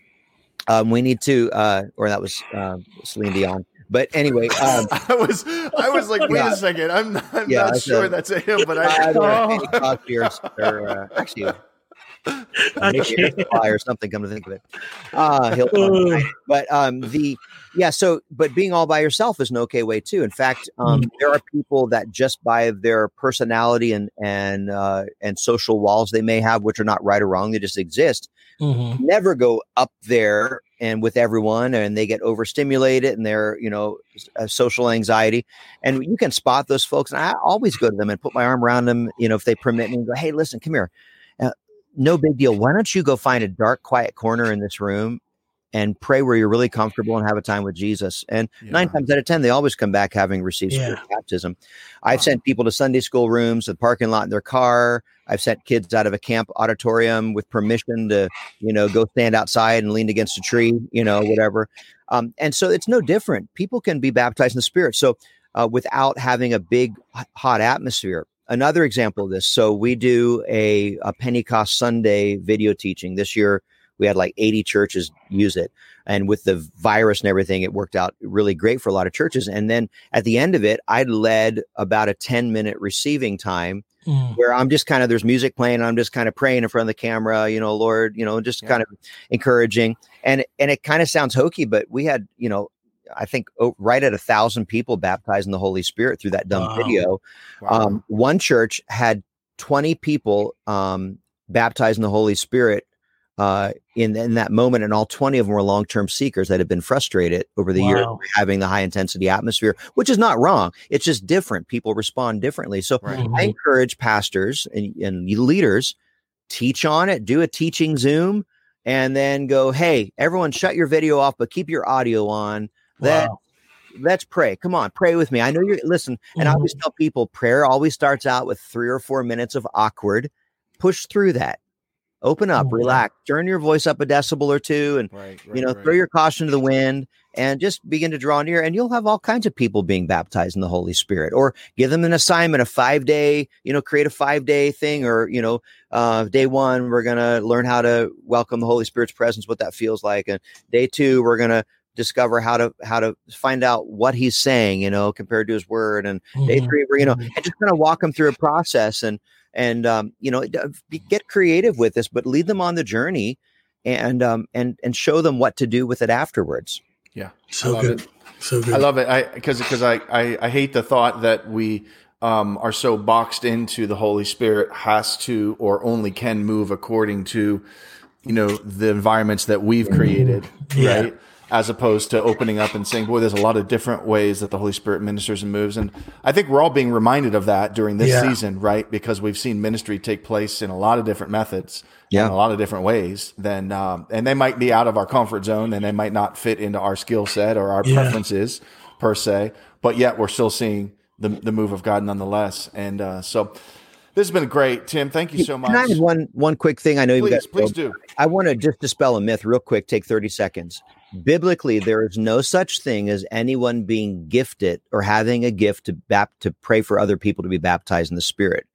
um, we need to uh, or that was uh, celine dion but anyway um, i was i was like wait yeah. a second i'm, I'm yeah, not sure a, that's a hymn but i oh. or, uh, actually or something. Come to think of it, uh, he'll. but um, the yeah. So, but being all by yourself is an okay way too. In fact, um, mm-hmm. there are people that just by their personality and and uh, and social walls they may have, which are not right or wrong, they just exist. Mm-hmm. Never go up there and with everyone, and they get overstimulated, and they're you know social anxiety, and you can spot those folks. And I always go to them and put my arm around them, you know, if they permit me, and go, "Hey, listen, come here." No big deal. Why don't you go find a dark, quiet corner in this room and pray where you're really comfortable and have a time with Jesus. And yeah. nine times out of 10, they always come back having received yeah. baptism. I've wow. sent people to Sunday school rooms, the parking lot in their car. I've sent kids out of a camp auditorium with permission to, you know, go stand outside and lean against a tree, you know, whatever. Um, and so it's no different. People can be baptized in the Spirit. So uh, without having a big, hot atmosphere another example of this. So we do a, a Pentecost Sunday video teaching this year. We had like 80 churches use it. And with the virus and everything, it worked out really great for a lot of churches. And then at the end of it, I led about a 10 minute receiving time mm. where I'm just kind of, there's music playing. I'm just kind of praying in front of the camera, you know, Lord, you know, just yeah. kind of encouraging. And, and it kind of sounds hokey, but we had, you know, I think oh, right at a thousand people baptized in the Holy Spirit through that dumb wow. video. Wow. Um, one church had 20 people um, baptized in the Holy Spirit uh, in in that moment, and all 20 of them were long term seekers that had been frustrated over the wow. years having the high intensity atmosphere, which is not wrong. It's just different. People respond differently. So right. I mm-hmm. encourage pastors and, and leaders teach on it, do a teaching Zoom, and then go, hey, everyone, shut your video off, but keep your audio on that wow. let's pray. Come on, pray with me. I know you're listen, and mm-hmm. I always mm-hmm. tell people prayer always starts out with three or four minutes of awkward. Push through that. Open up, mm-hmm. relax, turn your voice up a decibel or two, and right, right, you know, right. throw your caution to the wind and just begin to draw near. And you'll have all kinds of people being baptized in the Holy Spirit, or give them an assignment, a five day, you know, create a five day thing, or you know, uh, day one, we're gonna learn how to welcome the Holy Spirit's presence, what that feels like, and day two, we're gonna discover how to how to find out what he's saying, you know, compared to his word. And mm-hmm. day three, you know, mm-hmm. and just kind of walk them through a process and and um, you know, get creative with this, but lead them on the journey and um and and show them what to do with it afterwards. Yeah, so good. It. So good. I love it. I because because I, I I hate the thought that we um, are so boxed into the Holy Spirit has to or only can move according to, you know, the environments that we've created, yeah. right? As opposed to opening up and saying, boy, there's a lot of different ways that the Holy Spirit ministers and moves. And I think we're all being reminded of that during this yeah. season, right? Because we've seen ministry take place in a lot of different methods, yeah. in a lot of different ways. Then, um, and they might be out of our comfort zone and they might not fit into our skill set or our yeah. preferences per se, but yet we're still seeing the, the move of God nonetheless. And, uh, so, this has been great, Tim. Thank you so much. Can I add one one quick thing? I know please, you've got. Please do. I want to just dispel a myth real quick. Take thirty seconds biblically there is no such thing as anyone being gifted or having a gift to bap- to pray for other people to be baptized in the spirit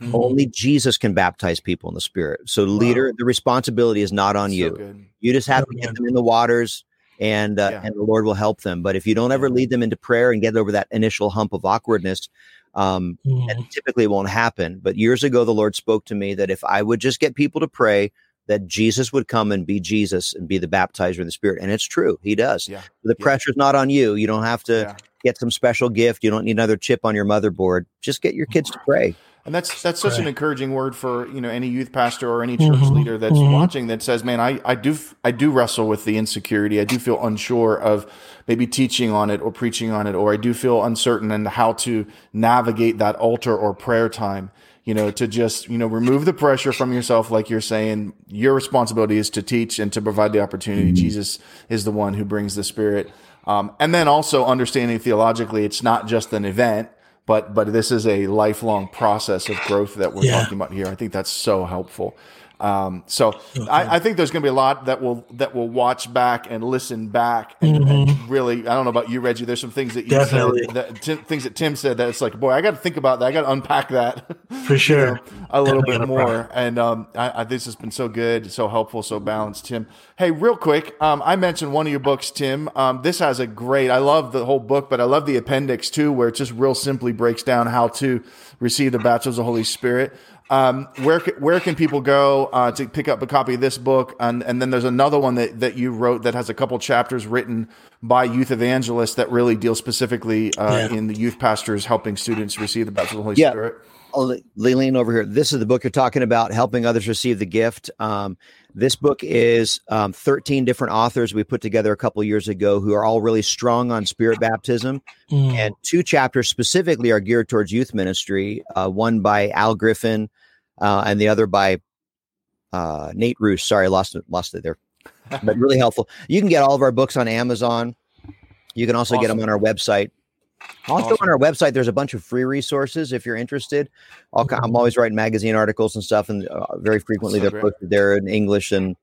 mm-hmm. only jesus can baptize people in the spirit so wow. leader the responsibility is not on so you good. you just have so to get good. them in the waters and uh, yeah. and the lord will help them but if you don't ever lead them into prayer and get over that initial hump of awkwardness um, mm-hmm. typically won't happen but years ago the lord spoke to me that if i would just get people to pray that Jesus would come and be Jesus and be the baptizer in the Spirit. And it's true, he does. Yeah. The yeah. pressure's not on you. You don't have to yeah. get some special gift. You don't need another chip on your motherboard. Just get your kids to pray. And that's that's such right. an encouraging word for you know any youth pastor or any church mm-hmm. leader that's mm-hmm. watching that says, "Man, I, I do I do wrestle with the insecurity. I do feel unsure of maybe teaching on it or preaching on it, or I do feel uncertain in how to navigate that altar or prayer time." You know, to just, you know, remove the pressure from yourself. Like you're saying, your responsibility is to teach and to provide the opportunity. Mm-hmm. Jesus is the one who brings the spirit. Um, and then also understanding theologically, it's not just an event, but but this is a lifelong process of growth that we're yeah. talking about here. I think that's so helpful. Um, so okay. I, I, think there's going to be a lot that will that will watch back and listen back and, mm-hmm. and, really. I don't know about you, Reggie. There's some things that you Definitely. said, that, t- things that Tim said that it's like, boy, I got to think about that. I got to unpack that for sure you know, a little bit more. And um, I, I, this has been so good, so helpful, so balanced, Tim. Hey, real quick, um, I mentioned one of your books, Tim. Um, this has a great. I love the whole book, but I love the appendix too, where it just real simply breaks down how to receive the baptism of the Holy Spirit. Um, where where can people go uh, to pick up a copy of this book? And, and then there's another one that, that you wrote that has a couple chapters written by youth evangelists that really deal specifically uh, yeah. in the youth pastors helping students receive the baptism of the Holy yeah. Spirit. Oh, Leland over here. This is the book you're talking about, helping others receive the gift. Um, this book is um, 13 different authors we put together a couple years ago who are all really strong on spirit baptism. Mm. And two chapters specifically are geared towards youth ministry. Uh, one by Al Griffin, uh, and the other by uh, Nate Roos. Sorry, lost it, lost it there, but really helpful. You can get all of our books on Amazon. You can also awesome. get them on our website. Also awesome. on our website, there's a bunch of free resources if you're interested. i am always writing magazine articles and stuff, and uh, very frequently so they're great. posted there in English and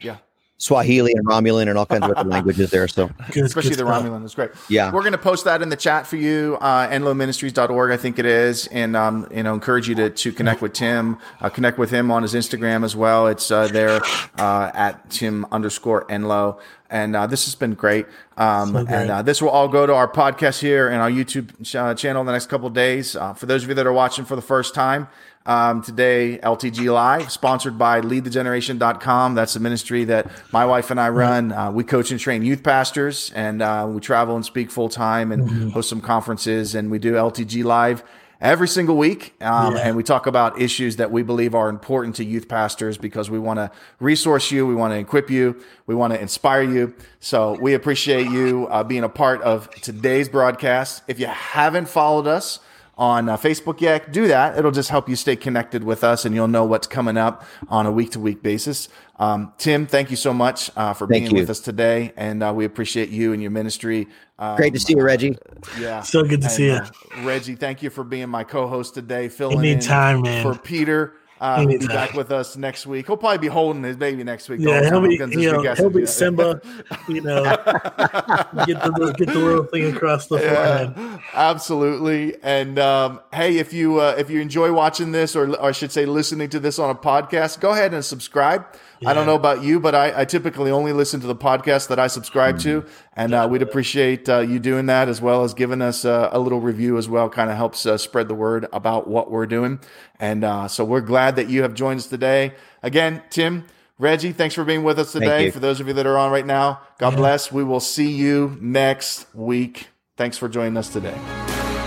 yeah, Swahili and Romulan and all kinds of other languages there. So good, especially good the stuff. Romulan is great. Yeah, we're going to post that in the chat for you. Uh, enloeministries.org, I think it is, and um, you know, encourage you to to connect with Tim, uh, connect with him on his Instagram as well. It's uh, there uh, at Tim underscore Enloe. And uh, this has been great. Um, so great. And uh, this will all go to our podcast here and our YouTube uh, channel in the next couple of days. Uh, for those of you that are watching for the first time, um, today, LTG Live, sponsored by leadthegeneration.com. That's a ministry that my wife and I run. Uh, we coach and train youth pastors, and uh, we travel and speak full time and mm-hmm. host some conferences. And we do LTG Live every single week. Um, yeah. And we talk about issues that we believe are important to youth pastors because we want to resource you, we want to equip you, we want to inspire you. So we appreciate you uh, being a part of today's broadcast. If you haven't followed us, on uh, Facebook yet, do that. It'll just help you stay connected with us and you'll know what's coming up on a week to week basis. Um, Tim, thank you so much uh, for thank being you. with us today. And uh, we appreciate you and your ministry. Um, Great to see you, Reggie. Yeah. So good to and, see you. Uh, Reggie, thank you for being my co host today, filling Anytime, in man. for Peter. Uh, he'll be back with us next week. He'll probably be holding his baby next week. Yeah, he'll be, you know, he'll be Simba. You know, get the get the little thing across the forehead. Absolutely. And um, hey, if you uh, if you enjoy watching this, or, or I should say, listening to this on a podcast, go ahead and subscribe. Yeah. I don't know about you, but I, I, typically only listen to the podcast that I subscribe mm-hmm. to, and uh, we'd appreciate uh, you doing that as well as giving us uh, a little review as well. Kind of helps uh, spread the word about what we're doing, and uh, so we're glad that you have joined us today. Again, Tim. Reggie, thanks for being with us today. For those of you that are on right now, God yeah. bless. We will see you next week. Thanks for joining us today.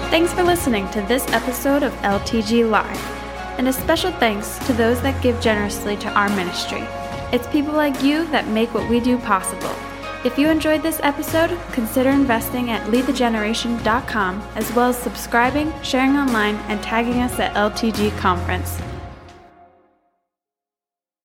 Thanks for listening to this episode of LTG Live. And a special thanks to those that give generously to our ministry. It's people like you that make what we do possible. If you enjoyed this episode, consider investing at leadthegeneration.com as well as subscribing, sharing online, and tagging us at LTG Conference.